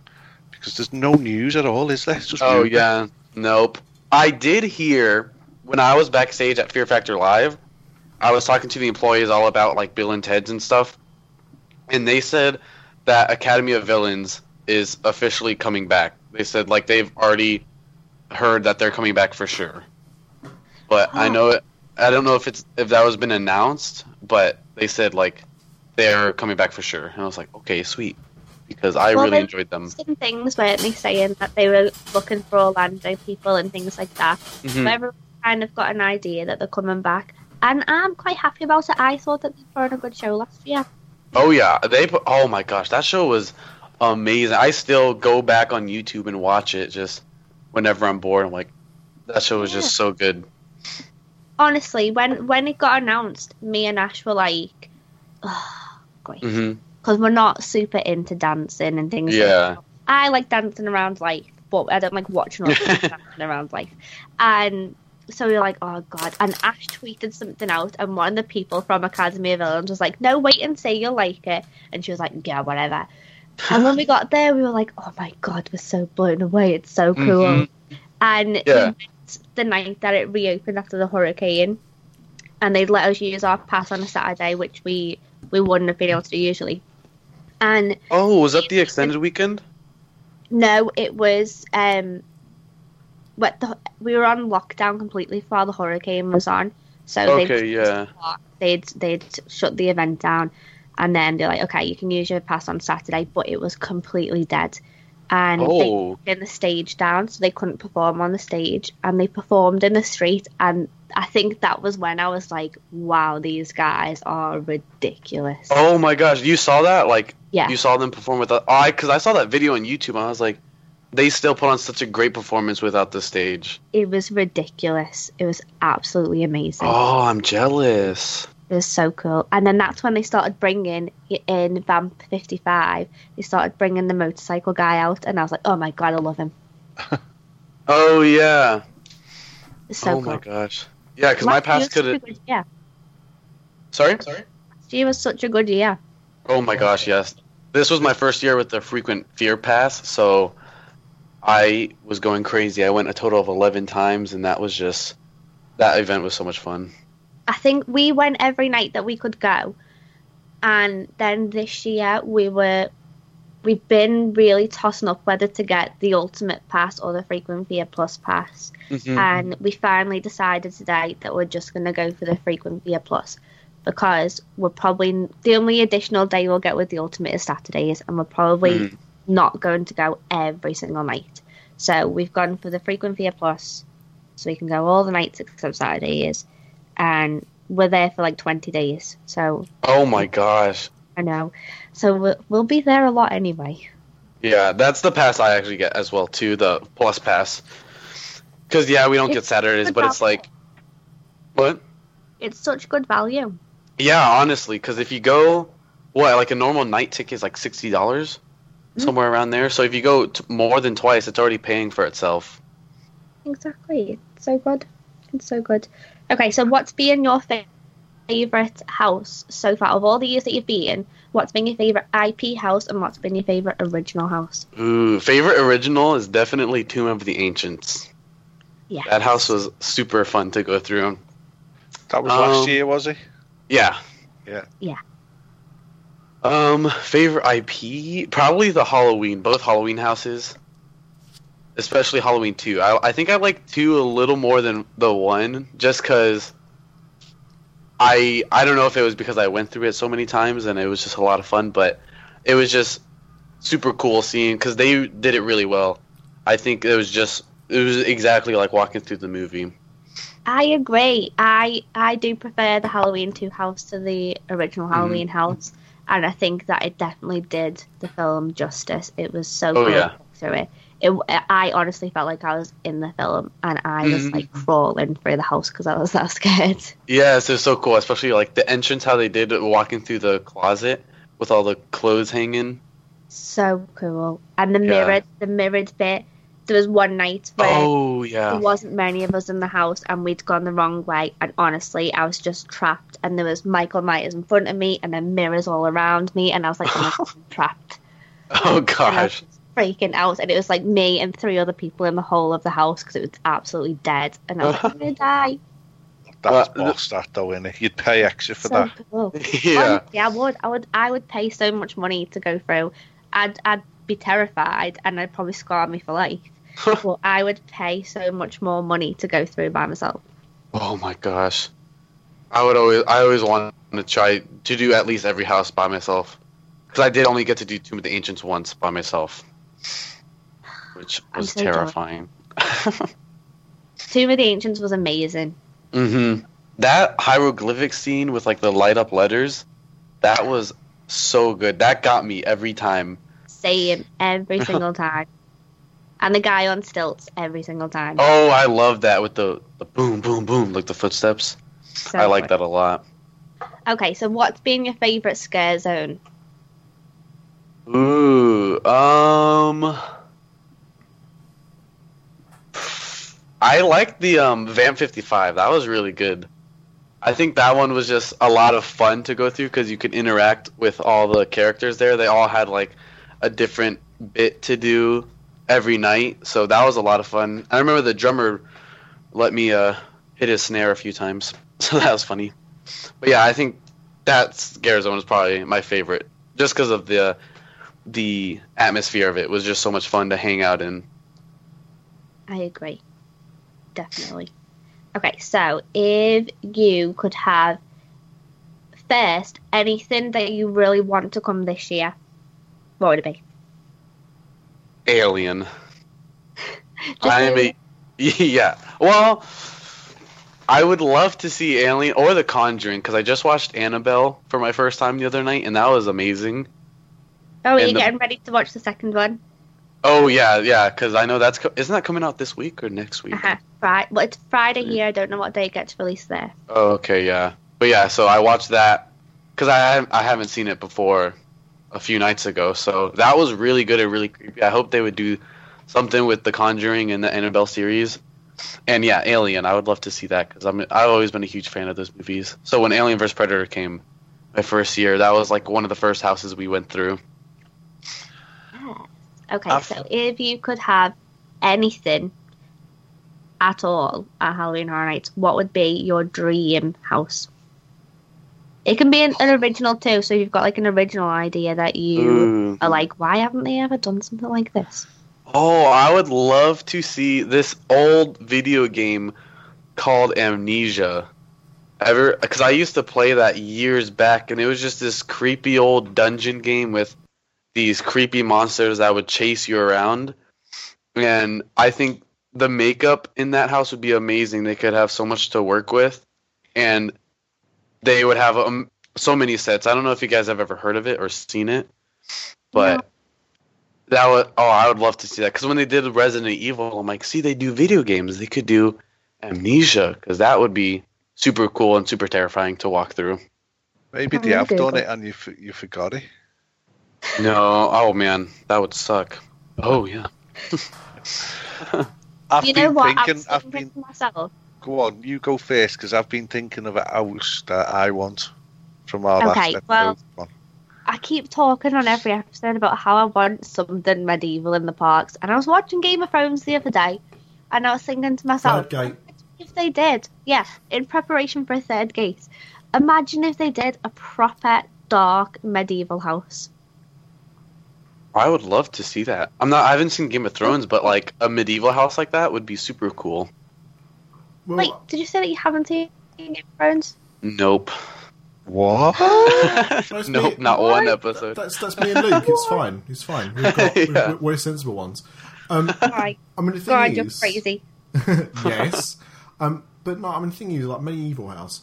Because there's no news at all, is there? Just oh rumour. yeah. Nope. I did hear when I was backstage at Fear Factor Live, I was talking to the employees all about like Bill and Ted's and stuff, and they said that Academy of Villains is officially coming back They said like they've already heard that they're coming back for sure. But I know it. I don't know if it's if that was been announced, but they said like they're coming back for sure, and I was like, okay, sweet, because I Well, really enjoyed them. Some things weren't they saying that they were looking for Orlando people and things like that. Mhm. So everyone kind of got an idea that they're coming back, and I'm quite happy about it. I thought that they put on a good show last year. Oh yeah, they put. Oh my gosh, that show was amazing. I still go back on YouTube and watch it just whenever I'm bored. I'm like, that show was just so good. Honestly, when when it got announced, me and Ash were like, oh, great. because we're not super into dancing and things. like Yeah. that. I like dancing around life, but I don't like watching other dancing around life. And so we were like, oh god. And Ash tweeted something out, and one of the people from Academy of Villains was like, no, wait and see, you'll like it. And she was like, yeah, whatever. And when we got there, we were like, oh my god, we're so blown away. It's so cool. Mhm. And Yeah. we the night that it reopened after the hurricane, and they'd let us use our pass on a Saturday, which we we wouldn't have been able to do usually. And Oh, was that the extended weekend? no, it was um, what the we were on lockdown completely while the hurricane was on. So Okay, they'd, yeah. they'd they'd shut the event down, and then they're like, okay, you can use your pass on Saturday, but it was completely dead, and they Oh, in the stage down, so they couldn't perform on the stage, and they performed in the street. And I think that was when I was like, "Wow, these guys are ridiculous." oh my gosh, you saw that? Like, yeah, you saw them perform with the, I because I saw that video on YouTube and I was like, they still put on such a great performance without the stage. it was ridiculous. It was absolutely amazing. Oh, I'm jealous. It was so cool. And then that's when they started bringing in Vamp 55. They started bringing the motorcycle guy out, and I was like, "Oh my god, I love him." Oh yeah. It's so oh cool. my gosh. Yeah, because my Last year pass was such a could. good- Yeah, Sorry. Sorry. She was such a good year. Oh my gosh, yes. This was my first year with the frequent fear pass, so I was going crazy. I went a total of 11 times, and that was just. That event was so much fun. I think we went every night that we could go, and then this year we were we've been really tossing up whether to get the ultimate pass or the frequent fear plus pass, Mhm. and we finally decided today that we're just going to go for the frequent fear plus because we're probably the only additional day we'll get with the ultimate is Saturdays, and we're probably Mhm. not going to go every single night. So we've gone for the frequent fear plus, so we can go all the nights except Saturdays, and we're there for like twenty days. So Oh my gosh. I know, so we'll, we'll be there a lot anyway. Yeah, that's the pass I actually get as well too, the plus pass. Because yeah, we don't get Saturdays, but it's like, what? It's such good value. Yeah, honestly, because if you go, what like a normal night ticket is like sixty dollars, Mm. somewhere around there. So if you go t- more than twice, it's already paying for itself. Exactly, it's so good. It's so good. Okay, so what's been your favorite house so far of all the years that you've been? What's been your favorite IP house, and what's been your favorite original house? Ooh, favorite original is definitely Tomb of the Ancients. Yeah, That house was super fun to go through. That was Um, last year, was it? Yeah. Yeah. Yeah. Um, favorite IP probably the Halloween, both Halloween houses, especially Halloween two. I I think I like two a little more than the one, just because. I I don't know if it was because I went through it so many times and it was just a lot of fun, but it was just super cool seeing because they did it really well. I think it was just it was exactly like walking through the movie. I agree. I I do prefer the Halloween two house to the original Mm-hmm. Halloween house, and I think that it definitely did the film justice. It was so Oh, good yeah. through it. It I honestly felt like I was in the film, and I was Mhm. like crawling through the house because I was that scared. It was so cool, especially like the entrance, how they did it, walking through the closet with all the clothes hanging. So cool. And the Yeah. mirrored the mirrored bit. There was one night where Oh yeah, there wasn't many of us in the house and we'd gone the wrong way and honestly I was just trapped and there was Michael Myers in front of me and then mirrors all around me and I was like, I'm trapped. oh And I was gosh, freaking out and it was like me and three other people in the whole of the house because it was absolutely dead and I was like, I'm gonna die. That's Uh, boss, that though, innit? You'd pay extra for so that. cool. yeah, Honestly, I would, I would, I would pay so much money to go through. I'd, I'd be terrified and I'd probably scar me for life. but I would pay so much more money to go through by myself. Oh my gosh. I would always I always want to try to do at least every house by myself. Because I did only get to do Tomb of the Ancients once by myself. Which was so terrifying. Tomb of the Ancients was amazing. Mm-hmm. That hieroglyphic scene with like the light up letters, that was so good. That got me every time. Same every single time. And the guy on stilts every single time. Oh, I love that with the, the boom, boom, boom, like the footsteps. So I like that a lot. Okay, so what's been your favourite scare zone? Ooh, um, I like the um Vamp 55. That was really good. I think that one was just a lot of fun to go through because you could interact with all the characters there. They all had like a different bit to do every night, so that was a lot of fun. I remember the drummer let me uh hit his snare a few times, so that was funny. But yeah, I think that scare zone is probably my favorite, just because of the the atmosphere of it was just so much fun to hang out in. I agree. Definitely. Okay, so if you could have first anything that you really want to come this year, what would it be? Alien. I am a yeah. Well, I would love to see Alien or The Conjuring because I just watched Annabelle for my first time the other night and that was amazing. Oh, are you the- getting ready to watch the second one? Oh yeah, yeah, because I know that's co- isn't that coming out this week or next week? Uh-huh. Right. Well, it's Friday here. I don't know what day it gets released there. Oh, okay, yeah. But yeah, so I watched that because I I haven't seen it before a few nights ago. So that was really good and really creepy. I hope they would do something with the Conjuring and the Annabelle series. And yeah, Alien. I would love to see that because I'm I've always been a huge fan of those movies. So when Alien vs Predator came, my first year, that was like one of the first houses we went through. Okay, I've- so if you could have anything at all at Halloween Horror Nights, what would be your dream house? It can be an, an original too, so you've got like an original idea that you Ooh. are like, why haven't they ever done something like this? Oh, I would love to see this old video game called Amnesia. Ever because I used to play that years back and it was just this creepy old dungeon game with these creepy monsters that would chase you around. And I think the makeup in that house would be amazing. They could have so much to work with and they would have um, so many sets. I don't know if you guys have ever heard of it or seen it, but that would oh I would love to see that because when they did Resident Evil, I'm like, see, they do video games. They could do Amnesia because that would be super cool and super terrifying to walk through. Maybe I'm they have done it and you you forgot it. No, oh man, that would suck. Oh yeah. I've you been know what? I thinking. was I've thinking been to myself. go on. You go first because I've been thinking of a house that I want from our Okay, last well- episode. Go on. I keep talking on every episode about how I want something medieval in the parks, and I was watching Game of Thrones the other day, and I was thinking to myself, Third gate. if they did, yeah, in preparation for a third gate, imagine if they did a proper dark medieval house. I would love to see that. I'm not. I haven't seen Game of Thrones, but like a medieval house like that would be super cool. Well, Wait, did you say that you haven't seen Game of Thrones? Nope. What? that's nope, me- not one episode. That's that's me and Luke. It's fine. It's fine. We've got, we've- Yeah. we're sensible ones. Um, Right, I mean, the thing go on, you're crazy. yes, um, but no. I mean, the thing is, like medieval house.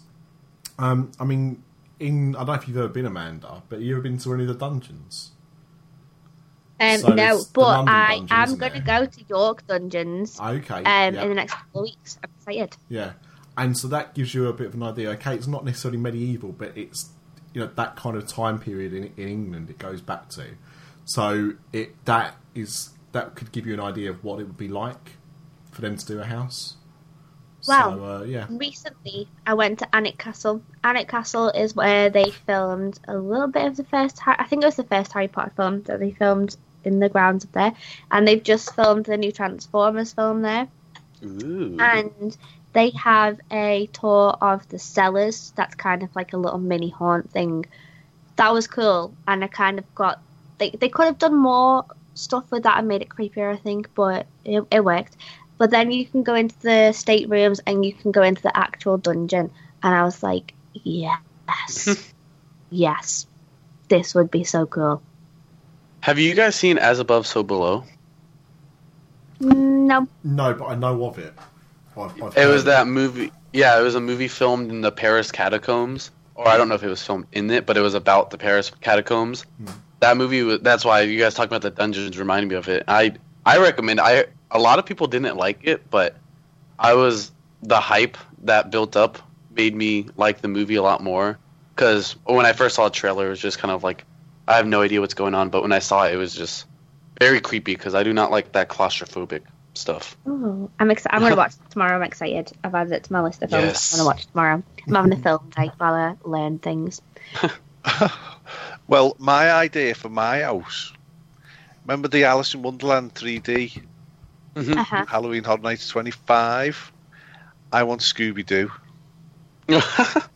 Um, I mean, in I don't know if you've ever been Amanda, but you ever been to any of the dungeons? Um, So no, but I am going to go to York Dungeons um, Okay, in the next couple of weeks. I'm excited. Yeah, and so that gives you a bit of an idea. Okay, it's not necessarily medieval, but it's you know that kind of time period in, in England it goes back to. So it that is that could give you an idea of what it would be like for them to do a house. Wow. So uh, yeah, Recently, I went to Alnwick Castle. Alnwick Castle is where they filmed a little bit of the first. I think it was the first Harry Potter film that they filmed in the grounds up there, and they've just filmed the new Transformers film there. Ooh. and they have a tour of the cellars. That's kind of like a little mini haunt thing. That was cool, and I kind of got. They they could have done more stuff with that and made it creepier, I think, but it, it worked. But then you can go into the staterooms and you can go into the actual dungeon, and I was like, yes, yes, this would be so cool. Have you guys seen As Above, So Below? Mm, no, No, but I know of it. I've, I've It was of that movie. Yeah, it was a movie filmed in the Paris catacombs, or I don't know if it was filmed in it, but it was about the Paris catacombs. Hmm. That movie. Was, that's why you guys talking about the dungeons reminded me of it. I I recommend. I a lot of people didn't like it, but I was the hype that built up made me like the movie a lot more. Because when I first saw the trailer, it was just kind of like I have no idea what's going on. But when I saw it, it was just very creepy because I do not like that claustrophobic stuff. Ooh, I'm excited. I'm going to watch tomorrow. I'm excited. I've added it to my list of films Yes. I'm going to watch tomorrow. I'm having a film day while I learn things. Well, my idea for my house. Remember the Alice in Wonderland 3D Uh-huh. Halloween Horror Nights 25? I want Scooby Doo.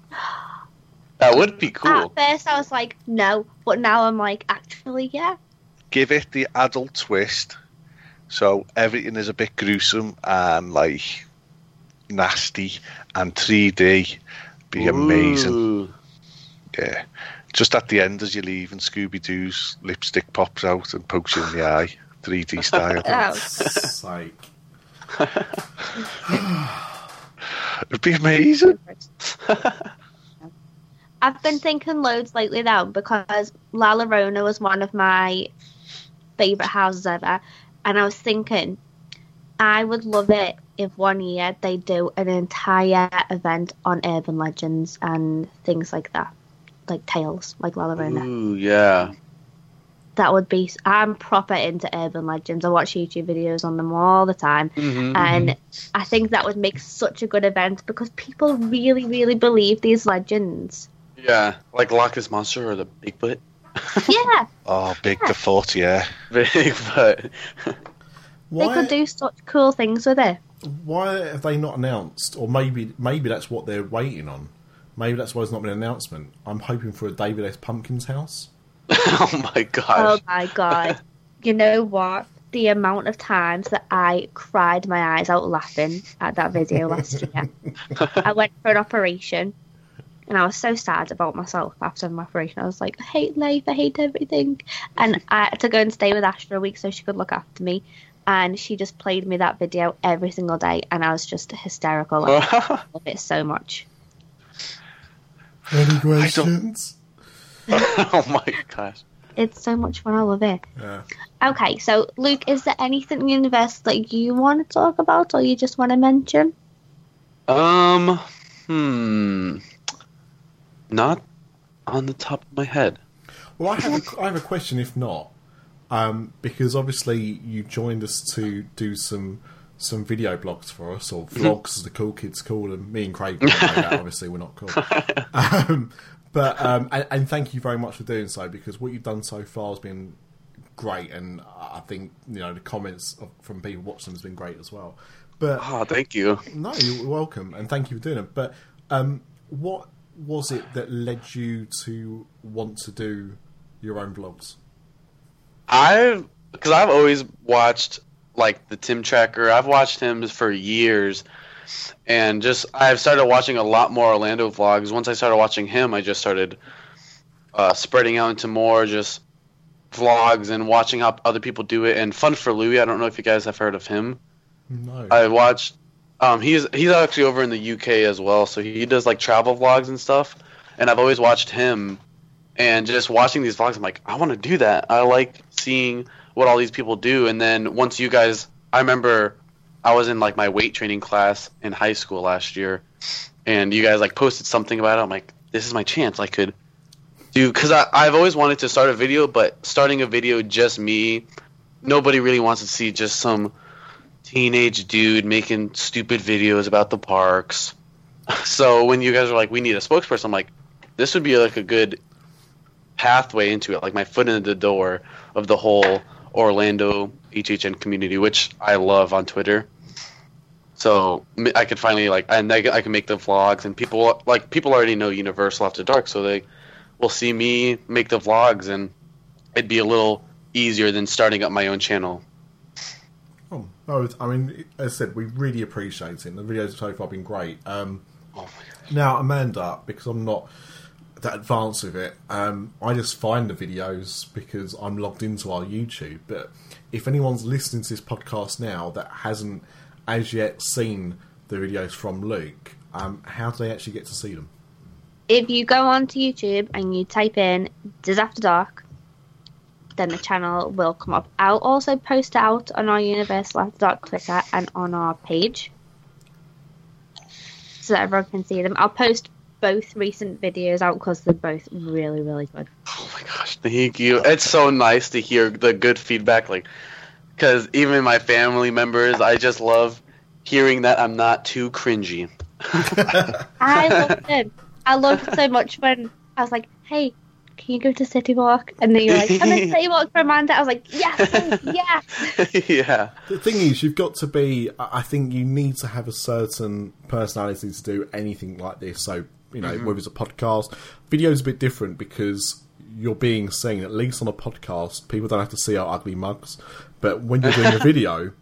that would be cool. At first, I was like, no, but now I'm like, actually, yeah. Give it the adult twist, so everything is a bit gruesome and like nasty and 3D. Be amazing. Yeah. Just at the end as you leave and Scooby Doo's lipstick pops out and pokes you in the eye, 3D style. Oh, sake. It'd be amazing. I've been thinking loads lately though because La Llorona was one of my favorite houses ever, and I was thinking I would love it if one year they do an entire event on urban legends and things like that, like tales, like La Llorona. Ooh, yeah. That would be. I'm proper into urban legends. I watch YouTube videos on them all the time, Mhm. and I think that would make such a good event because people really, really believe these legends. Yeah, like Loch Ness Monster or the Bigfoot. yeah. Oh, big the foot, yeah. Bigfoot. They could do such cool things with it. why have they not announced? Or maybe maybe that's what they're waiting on. Maybe that's why there's not been an announcement. I'm hoping for a David S. Pumpkins house. oh my god! Oh my god. you know what? The amount of times that I cried my eyes out laughing at that video last year. I went for an operation and I was so sad about myself after my operation. I was like, I hate life, I hate everything. And I had to go and stay with Ash for a week so she could look after me. And she just played me that video every single day, and I was just hysterical. Like, I love it so much. Any questions? oh my gosh. It's so much fun. I love it. Yeah. Okay, so Luke, is there anything in the Universe that you want to talk about, or you just want to mention? Um, hmm. Not on the top of my head. Well, I have a, I have a question. If not, um, because obviously you joined us to do some some video blogs for us, or vlogs as the cool kids call them. Me and Craig, that, obviously, we're not cool. Um, but um, and, and thank you very much for doing so because what you've done so far has been great, and I think you know the comments of, from people watching them has been great as well. But Oh, thank you. no, you're welcome, and thank you for doing it. But um, what was it that led you to want to do your own vlogs? I've because I've always watched like the Tim Tracker. I've watched him for years, and just I've started watching a lot more Orlando vlogs. Once I started watching him, I just started uh, spreading out into more just vlogs and watching how other people do it. And Fun for Louis, I don't know if you guys have heard of him. No. I watched. Um, he's he's actually over in the UK as well, so he does like travel vlogs and stuff. And I've always watched him, and just watching these vlogs, I'm like, I want to do that. I like seeing what all these people do. And then once you guys, I remember I was in like my weight training class in high school last year, and you guys like posted something about it. I'm like, this is my chance. I could do because I've always wanted to start a video, but starting a video just me, nobody really wants to see just some teenage dude making stupid videos about the parks. So when you guys are like, we need a spokesperson, I'm like, this would be like a good pathway into it, like my foot in the door of the whole Orlando HHN community, which I love on Twitter. So I could finally like, and I, I can make the vlogs, and people like people already know Universal After Dark, so they will see me make the vlogs, and it'd be a little easier than starting up my own channel. Oh, no, I mean, as I said, we really appreciate it. The videos have so far have been great. Um, Oh now, Amanda, because I'm not that advanced with it, um, I just find the videos because I'm logged into our YouTube. But if anyone's listening to this podcast now that hasn't as yet seen the videos from Luke, um, how do they actually get to see them? If you go onto YouTube and you type in Dis After Dark, then the channel will come up. I'll also post it out on our Universal After Dark Twitter and on our page so that everyone can see them. I'll post both recent videos out because they're both really, really good. Oh my gosh, thank you. It's so nice to hear the good feedback, like, because even my family members, I just love hearing that I'm not too cringy. I loved it. I loved it so much when I was like, hey, can you go to City Walk? And then you're like, I'm in City Walk for Amanda. I was like, yes, yes. yeah. The thing is, you've got to be. I I think you need to have a certain personality to do anything like this. So, you know, whether it's a podcast, video's a bit different because you're being seen. At least on a podcast, people don't have to see our ugly mugs. But when you're doing a video,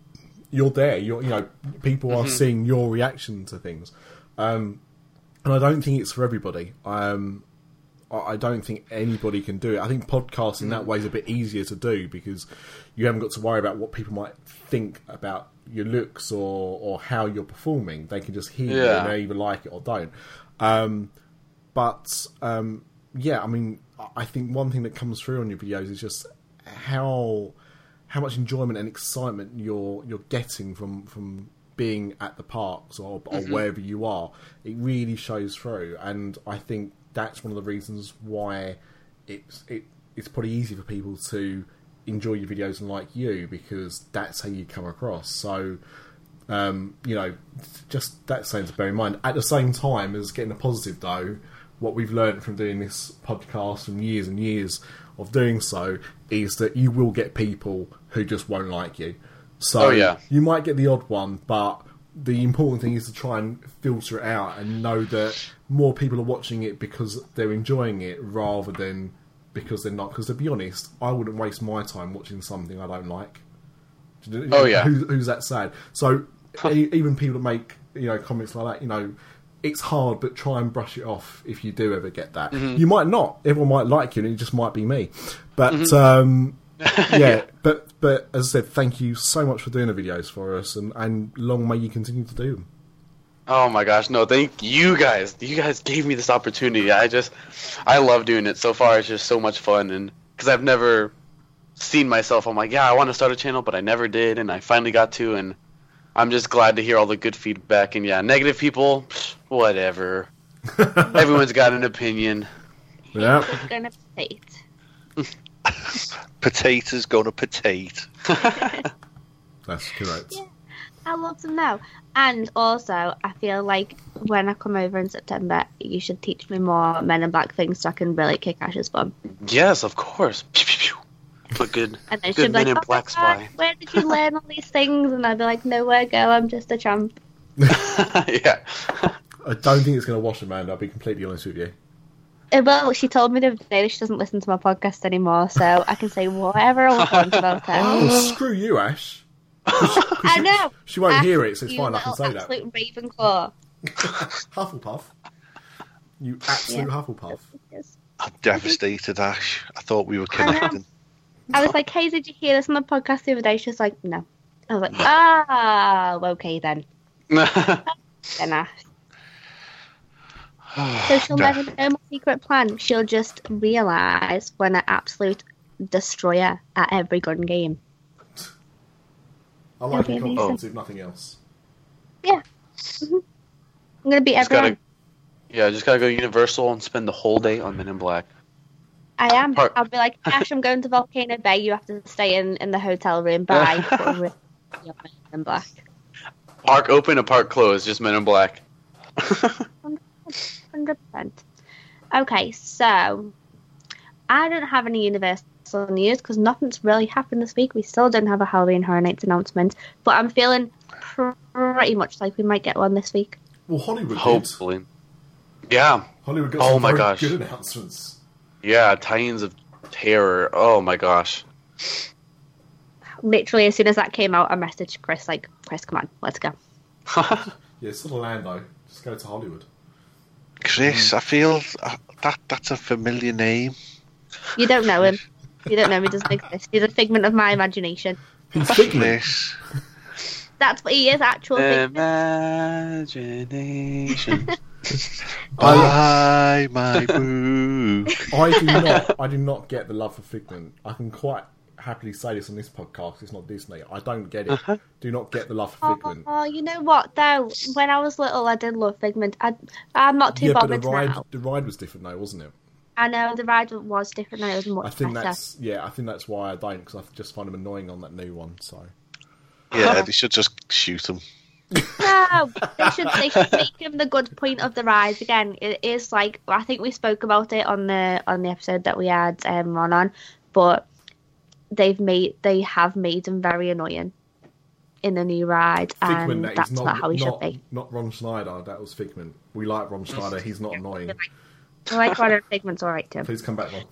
you're there. You're, you know, people are seeing your reaction to things. Um, and I don't think it's for everybody. Um, I don't think anybody can do it. I think podcasting that way is a bit easier to do because you haven't got to worry about what people might think about your looks or, or how you're performing. They can just hear you Yeah. and they either like it or don't. Um, but um, yeah, I mean, I- think one thing that comes through on your videos is just how how much enjoyment and excitement you're you're getting from from being at the parks or, or wherever you are. It really shows through, and I think that's one of the reasons why it's it it's probably easy for people to enjoy your videos and like you because that's how you come across. So um, you know, just that something to bear in mind. At the same time as getting a positive, though, what we've learned from doing this podcast from years and years of doing so is that you will get people who just won't like you. So Oh, yeah. you might get the odd one, but the important thing is to try and filter it out and know that more people are watching it because they're enjoying it rather than because they're not. Because to be honest, I wouldn't waste my time watching something I don't like. You know- Oh, yeah. Who's, who's that sad? So even people that make you know comments like that, you know, it's hard, but try and brush it off if you do ever get that. Mm-hmm. You might not. Everyone might like you, and it just might be me. But um, yeah, but but as I said, thank you so much for doing the videos for us, and and long may you continue to do them. Oh my gosh, no, thank you guys. You guys gave me this opportunity. I just, I love doing it. So far, it's just so much fun, and because I've never seen myself, I'm like, yeah, I want to start a channel, but I never did, and I finally got to, and I'm just glad to hear all the good feedback. And yeah, negative people, whatever. Everyone's got an opinion. Yeah, It's gonna be Potatoes gonna potate. that's correct. I love them now. And also, I feel like when I come over in September, you should teach me more Men in Black things so I can really kick Ash's bum. yes, of course. Pew, pew, pew. Put good, And then good men like, in oh my black God, spy. where did you learn all these things? And I'd be like, nowhere, girl, I'm just a champ. yeah. I don't think it's going to wash Amanda. I'll be completely honest with you. Uh, Well, she told me the other day that she doesn't listen to my podcast anymore, so I can say whatever I want about her. Oh, screw you, Ash. I know. She won't Ash, hear it, so it's fine. I can little say that. absolute Ravenclaw. Hufflepuff. You absolute Hufflepuff. Yes. I'm devastated, Ash. I thought we were I connecting. I was like, hey, did you hear this on the podcast the other day? She's like, no. I was like, ah, okay then. Then Ash. So she'll No. never know my secret plan. She'll just realise when an absolute destroyer at every gun game. I like Okay, your amazing. if nothing else. Yeah. I'm gonna be Just everyone. gotta, yeah, just gotta go Universal and spend the whole day on Men in Black. I am. Part- I'll be like, Ash, I'm going to Volcano Bay. You have to stay in, in the hotel room. Bye. But in black. Park open and park closed, just Men in Black. Hundred percent. Okay, so I don't have any Universal news because nothing's really happened this week. We still don't have a Halloween Horror Nights announcement, but I'm feeling pretty much like we might get one this week. Well, Hollywood did. Hopefully. Yeah, Hollywood got Oh some my very gosh. good announcements. yeah, Titans of Terror. Oh my gosh. Literally, as soon as that came out, I messaged Chris like, "Chris, come on, let's go." Yeah, it's not Orlando. Just go to Hollywood. Chris, I feel uh, that that's a familiar name. You don't know him. You don't know him. He doesn't exist. He's a figment of my imagination. Figment. That's what he is. Actual figment. Imagination. Buy oh. my book. I do not. I do not get the love for Figment. I can quite happily say this on this podcast. It's not Disney. I don't get it. Uh-huh. Do not get the love for oh, Figment. Oh, you know what though? When I was little, I did love Figment. I, I'm not too yeah, but the bothered ride, now. the ride was different though, wasn't it? I know the ride was different and it was much I think better. that's yeah. I think that's why I don't because I just find them annoying on that new one. So Yeah, they should just shoot them. No, they should they should make him the good point of the ride again. It is like I think we spoke about it on the on the episode that we had um, Ron on, but they've made they have made him very annoying in the new ride, Figment and that that's not not how he not, should be. not Ron Schneider. That was Figment. We like Ron Schneider. He's not annoying. I like Ron and Figment's alright too. Please come back, Ron.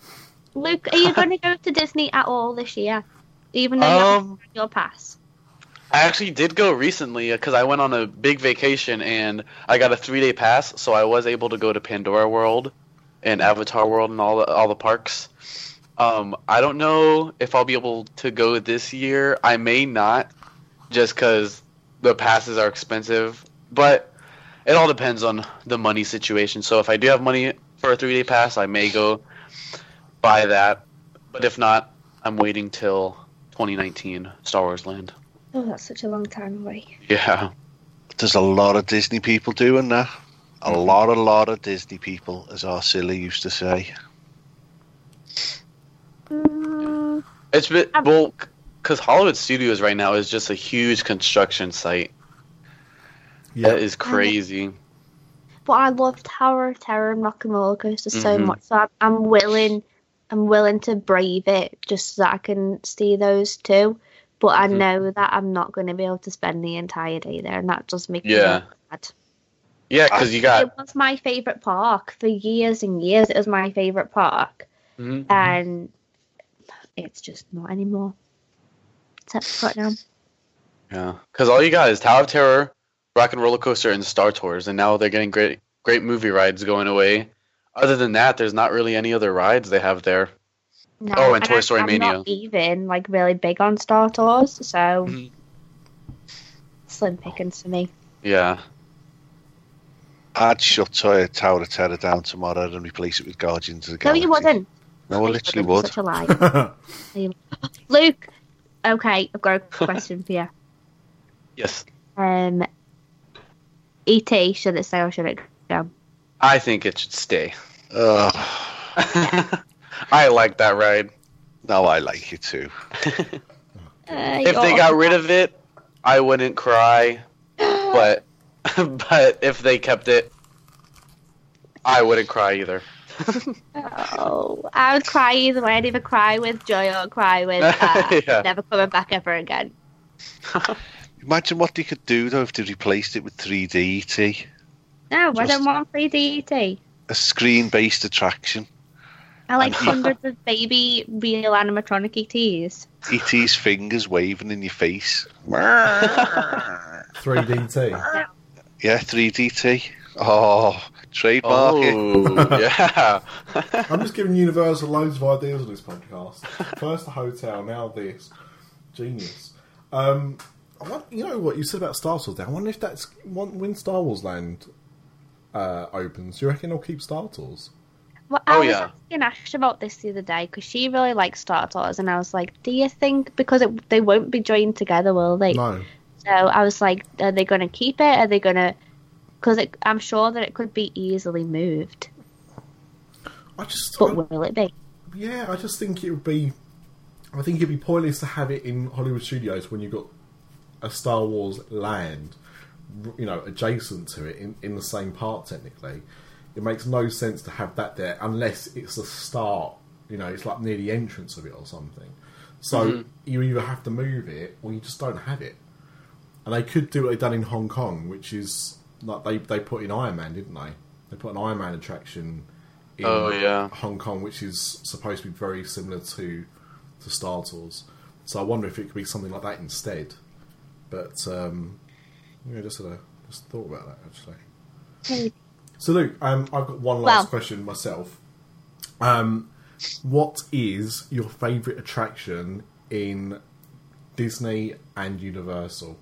Luke, are you going to go to Disney at all this year? Even though you Um, haven't your pass. I actually did go recently because I went on a big vacation and I got a three day pass, so I was able to go to Pandora World and Avatar World and all the all the parks. Um, I don't know if I'll be able to go this year. I may not, just because the passes are expensive. But it all depends on the money situation. So if I do have money for a three day pass, I may go buy that. But if not, I'm waiting till 2019 Star Wars Land. Oh, that's such a long time away. Yeah. There's a lot of Disney people doing that. A lot, a lot of Disney people, as our silly used to say. Mm, It's bit Um, well, because Hollywood Studios right now is just a huge construction site. Yeah, That is crazy. But I love Tower of Terror and Rock and Roller Coaster so Mhm. much, so I'm, I'm willing, I'm willing to brave it just so that I can see those two. But I Mhm. know that I'm not going to be able to spend the entire day there, and that does make me Yeah. sad. Yeah, because you got It was my favorite park for years and years. It was my favorite park, Mhm. and it's just not anymore. Except for right now. yeah, because all you got is Tower of Terror, Rock and Roller Coaster, and Star Tours, and now they're getting great great movie rides going away. Other than that, there's not really any other rides they have there. No, Oh, and Toy I- Story I'm Mania. not even like really big on Star Tours, so Mhm. slim pickings for me. Yeah, I'd shut Toy Tower of Terror down tomorrow and replace it with Guardians of the Galaxy. No, Galaxy. you wouldn't. No, I literally wouldn't. would. Such a lie. Luke, okay, I've got a question for you. yes, Um, ET, should it stay or should it go? I think it should stay. Ugh. I like that ride. no, I like it too. Uh, If they got rid of it, I wouldn't cry. But but if they kept it, I wouldn't cry either. Oh, I would cry either way. I'd either cry with joy or cry with uh, Yeah. never coming back ever again. Imagine what they could do though if they replaced it with 3D ET, No, I don't want 3D ET. a screen-based attraction. I like And- hundreds of baby real animatronic E ETs. ET's fingers waving in your face. 3DT. Yeah, 3DT. Oh, trademark. Oh yeah. I'm just giving Universal loads of ideas on this podcast. First the hotel, now this. Genius. Um, I want, you know what you said about Star Wars there? I wonder if that's when when Star Wars Land uh, opens. Do you reckon they'll keep Star Tours? Well, I Oh, was yeah. asking Ash about this the other day because she really likes Star Tours, and I was like, "Do you think because it, they won't be joined together, will they?" No. So I was like, "Are they going to keep it? Are they going to?" Because I'm sure that it could be easily moved, I just, but I- will it be? yeah, I just think it would be. I think it'd be pointless to have it in Hollywood studios when you've got a Star Wars land, you know, adjacent to it in, in the same part. Technically, it makes no sense to have that there unless it's the start. You know, it's like near the entrance of it or something. So mm-hmm. you either have to move it or you just don't have it. And they could do what they've done in Hong Kong, which is like they they put in Iron Man, didn't they? They put an Iron Man attraction in Oh, yeah. Hong Kong, which is supposed to be very similar to to Star Tours. So I wonder if it could be something like that instead. But um, yeah, just had a just thought about that actually. So Luke, um, I've got one last Well- question myself. Um, what is your favourite attraction in Disney and Universal?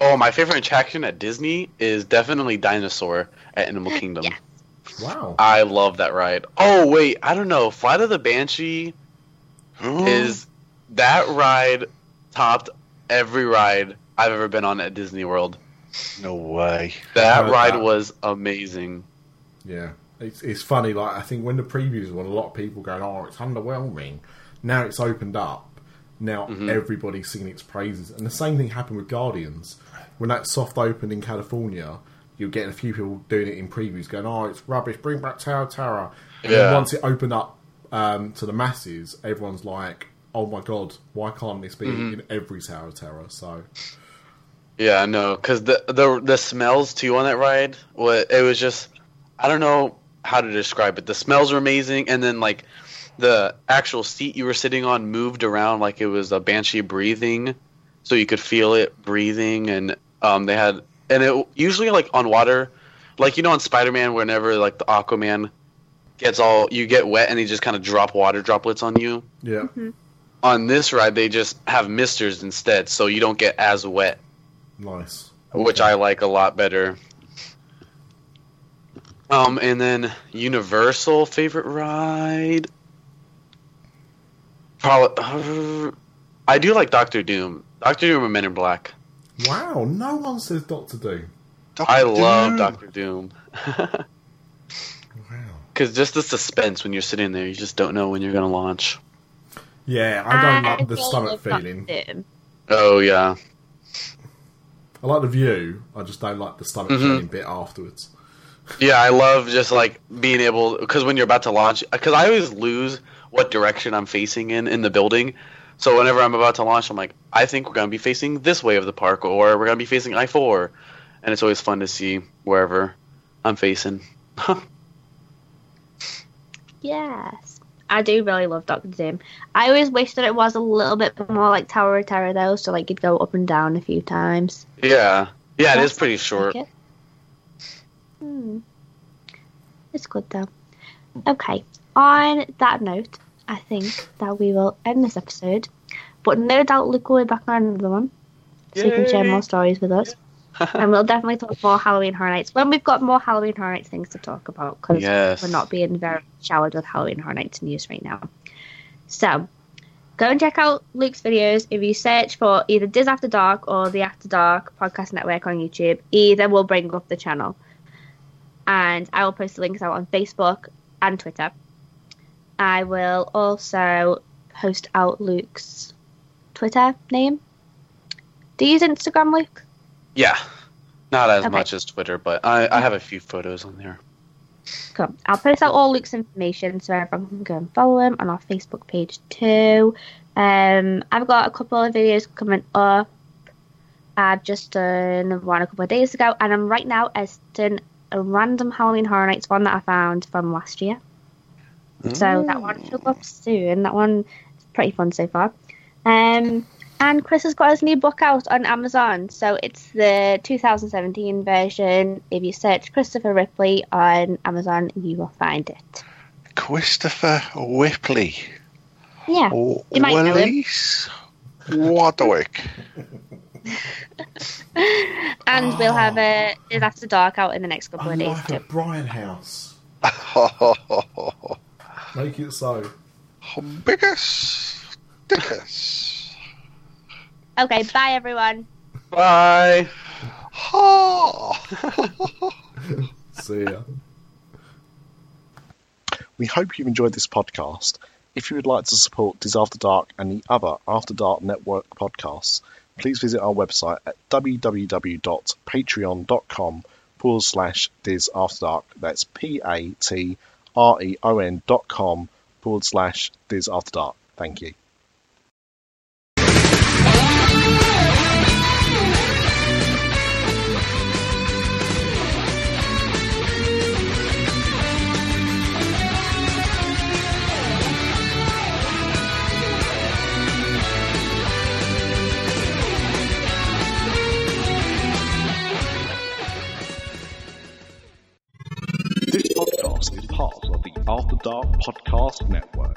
Oh, my favorite attraction at Disney is definitely Dinosaur at Animal Kingdom. Yeah. Wow. I love that ride. Oh wait, I don't know. Flight of the Banshee is that ride topped every ride I've ever been on at Disney World. no way. That ride that. was amazing. Yeah, it's it's funny. Like I think when the previews were, on, a lot of people going, "Oh, it's underwhelming." Now it's opened up. Now Mm-hmm. everybody's singing its praises, and the same thing happened with Guardians. When that soft opened in California, you're getting a few people doing it in previews, going, "Oh, it's rubbish. Bring back Tower of Terror." And then once it opened up um, to the masses, everyone's like, "Oh my god, why can't this be Mm-hmm. in every Tower of Terror?" So Yeah, no, because the the the smells too on that ride, wa- it was just I don't know how to describe it. The smells were amazing, and then like the actual seat you were sitting on moved around like it was a banshee breathing, so you could feel it breathing, and um they had and it usually like on water, like you know on Spider Man, whenever like the Aquaman gets all you get wet and they just kind of drop water droplets on you. yeah, On this ride, they just have misters instead, so you don't get as wet nice. which I like a lot better. Um, and then Universal favorite ride. Probably, I do like Doctor Doom. Doctor Doom and Men in Black. Wow, no one says Doctor Doom. I love Doctor Doom Wow. because just the suspense when you're sitting there, you just don't know when you're gonna launch. Yeah, I don't I like the stomach feeling. Oh yeah, I like the view. I just don't like the stomach Mhm. feeling bit afterwards. yeah. I love just like being able because when you're about to launch, because I always lose what direction I'm facing in in the building. So whenever I'm about to launch, I'm like, I think we're gonna be facing this way of the park, or we're gonna be facing I four, and it's always fun to see wherever I'm facing. Yes. I do really love Doctor Doom. I always wish that it was a little bit more like Tower of Terror though, so like you'd go up and down a few times. yeah, yeah, it is pretty like short. it. Hmm. It's good though. Okay. On that note, I think that we will end this episode. But no doubt Luke will be back on another one. So you can share more stories with us. And we'll definitely talk more Halloween Horror Nights when we've got more Halloween Horror Nights things to talk about because Yes. we're not being very showered with Halloween Horror Nights news right now. So, go and check out Luke's videos. If you search for either Dis After Dark or the After Dark Podcast Network on YouTube, either will bring up the channel. And I will post the links out on Facebook and Twitter. I will also post out Luke's Twitter name. Do you use Instagram, Luke? Yeah, not as Okay. much as Twitter, but I, I have a few photos on there. Cool. I'll post out all Luke's information so everyone can go and follow him on our Facebook page too. Um, I've got a couple of videos coming up. I've just done one a couple of days ago, and I'm right now editing a random Halloween Horror Nights one that I found from last year. So that one should go up soon. That one is pretty fun so far. Um, and Chris has got his new book out on Amazon. So it's the 2017 version. If you search Christopher Ripley on Amazon, you will find it. Christopher Ripley. Yeah. Oh, You might know him. Willis Wadwick. And we'll have a Is After Dark out in the next couple I of days like a too. Brian House. Make it so. Humbigus Dickus. Okay, bye everyone. Bye. See ya. We hope you've enjoyed this podcast. If you would like to support Dis After Dark and the other After Dark Network podcasts, please visit our website at www.patreon.com forward slash Dis After Dark. That's P A T R E O N dot com forward slash Dis After Dark. Thank you. Part of the After Dark Podcast Network.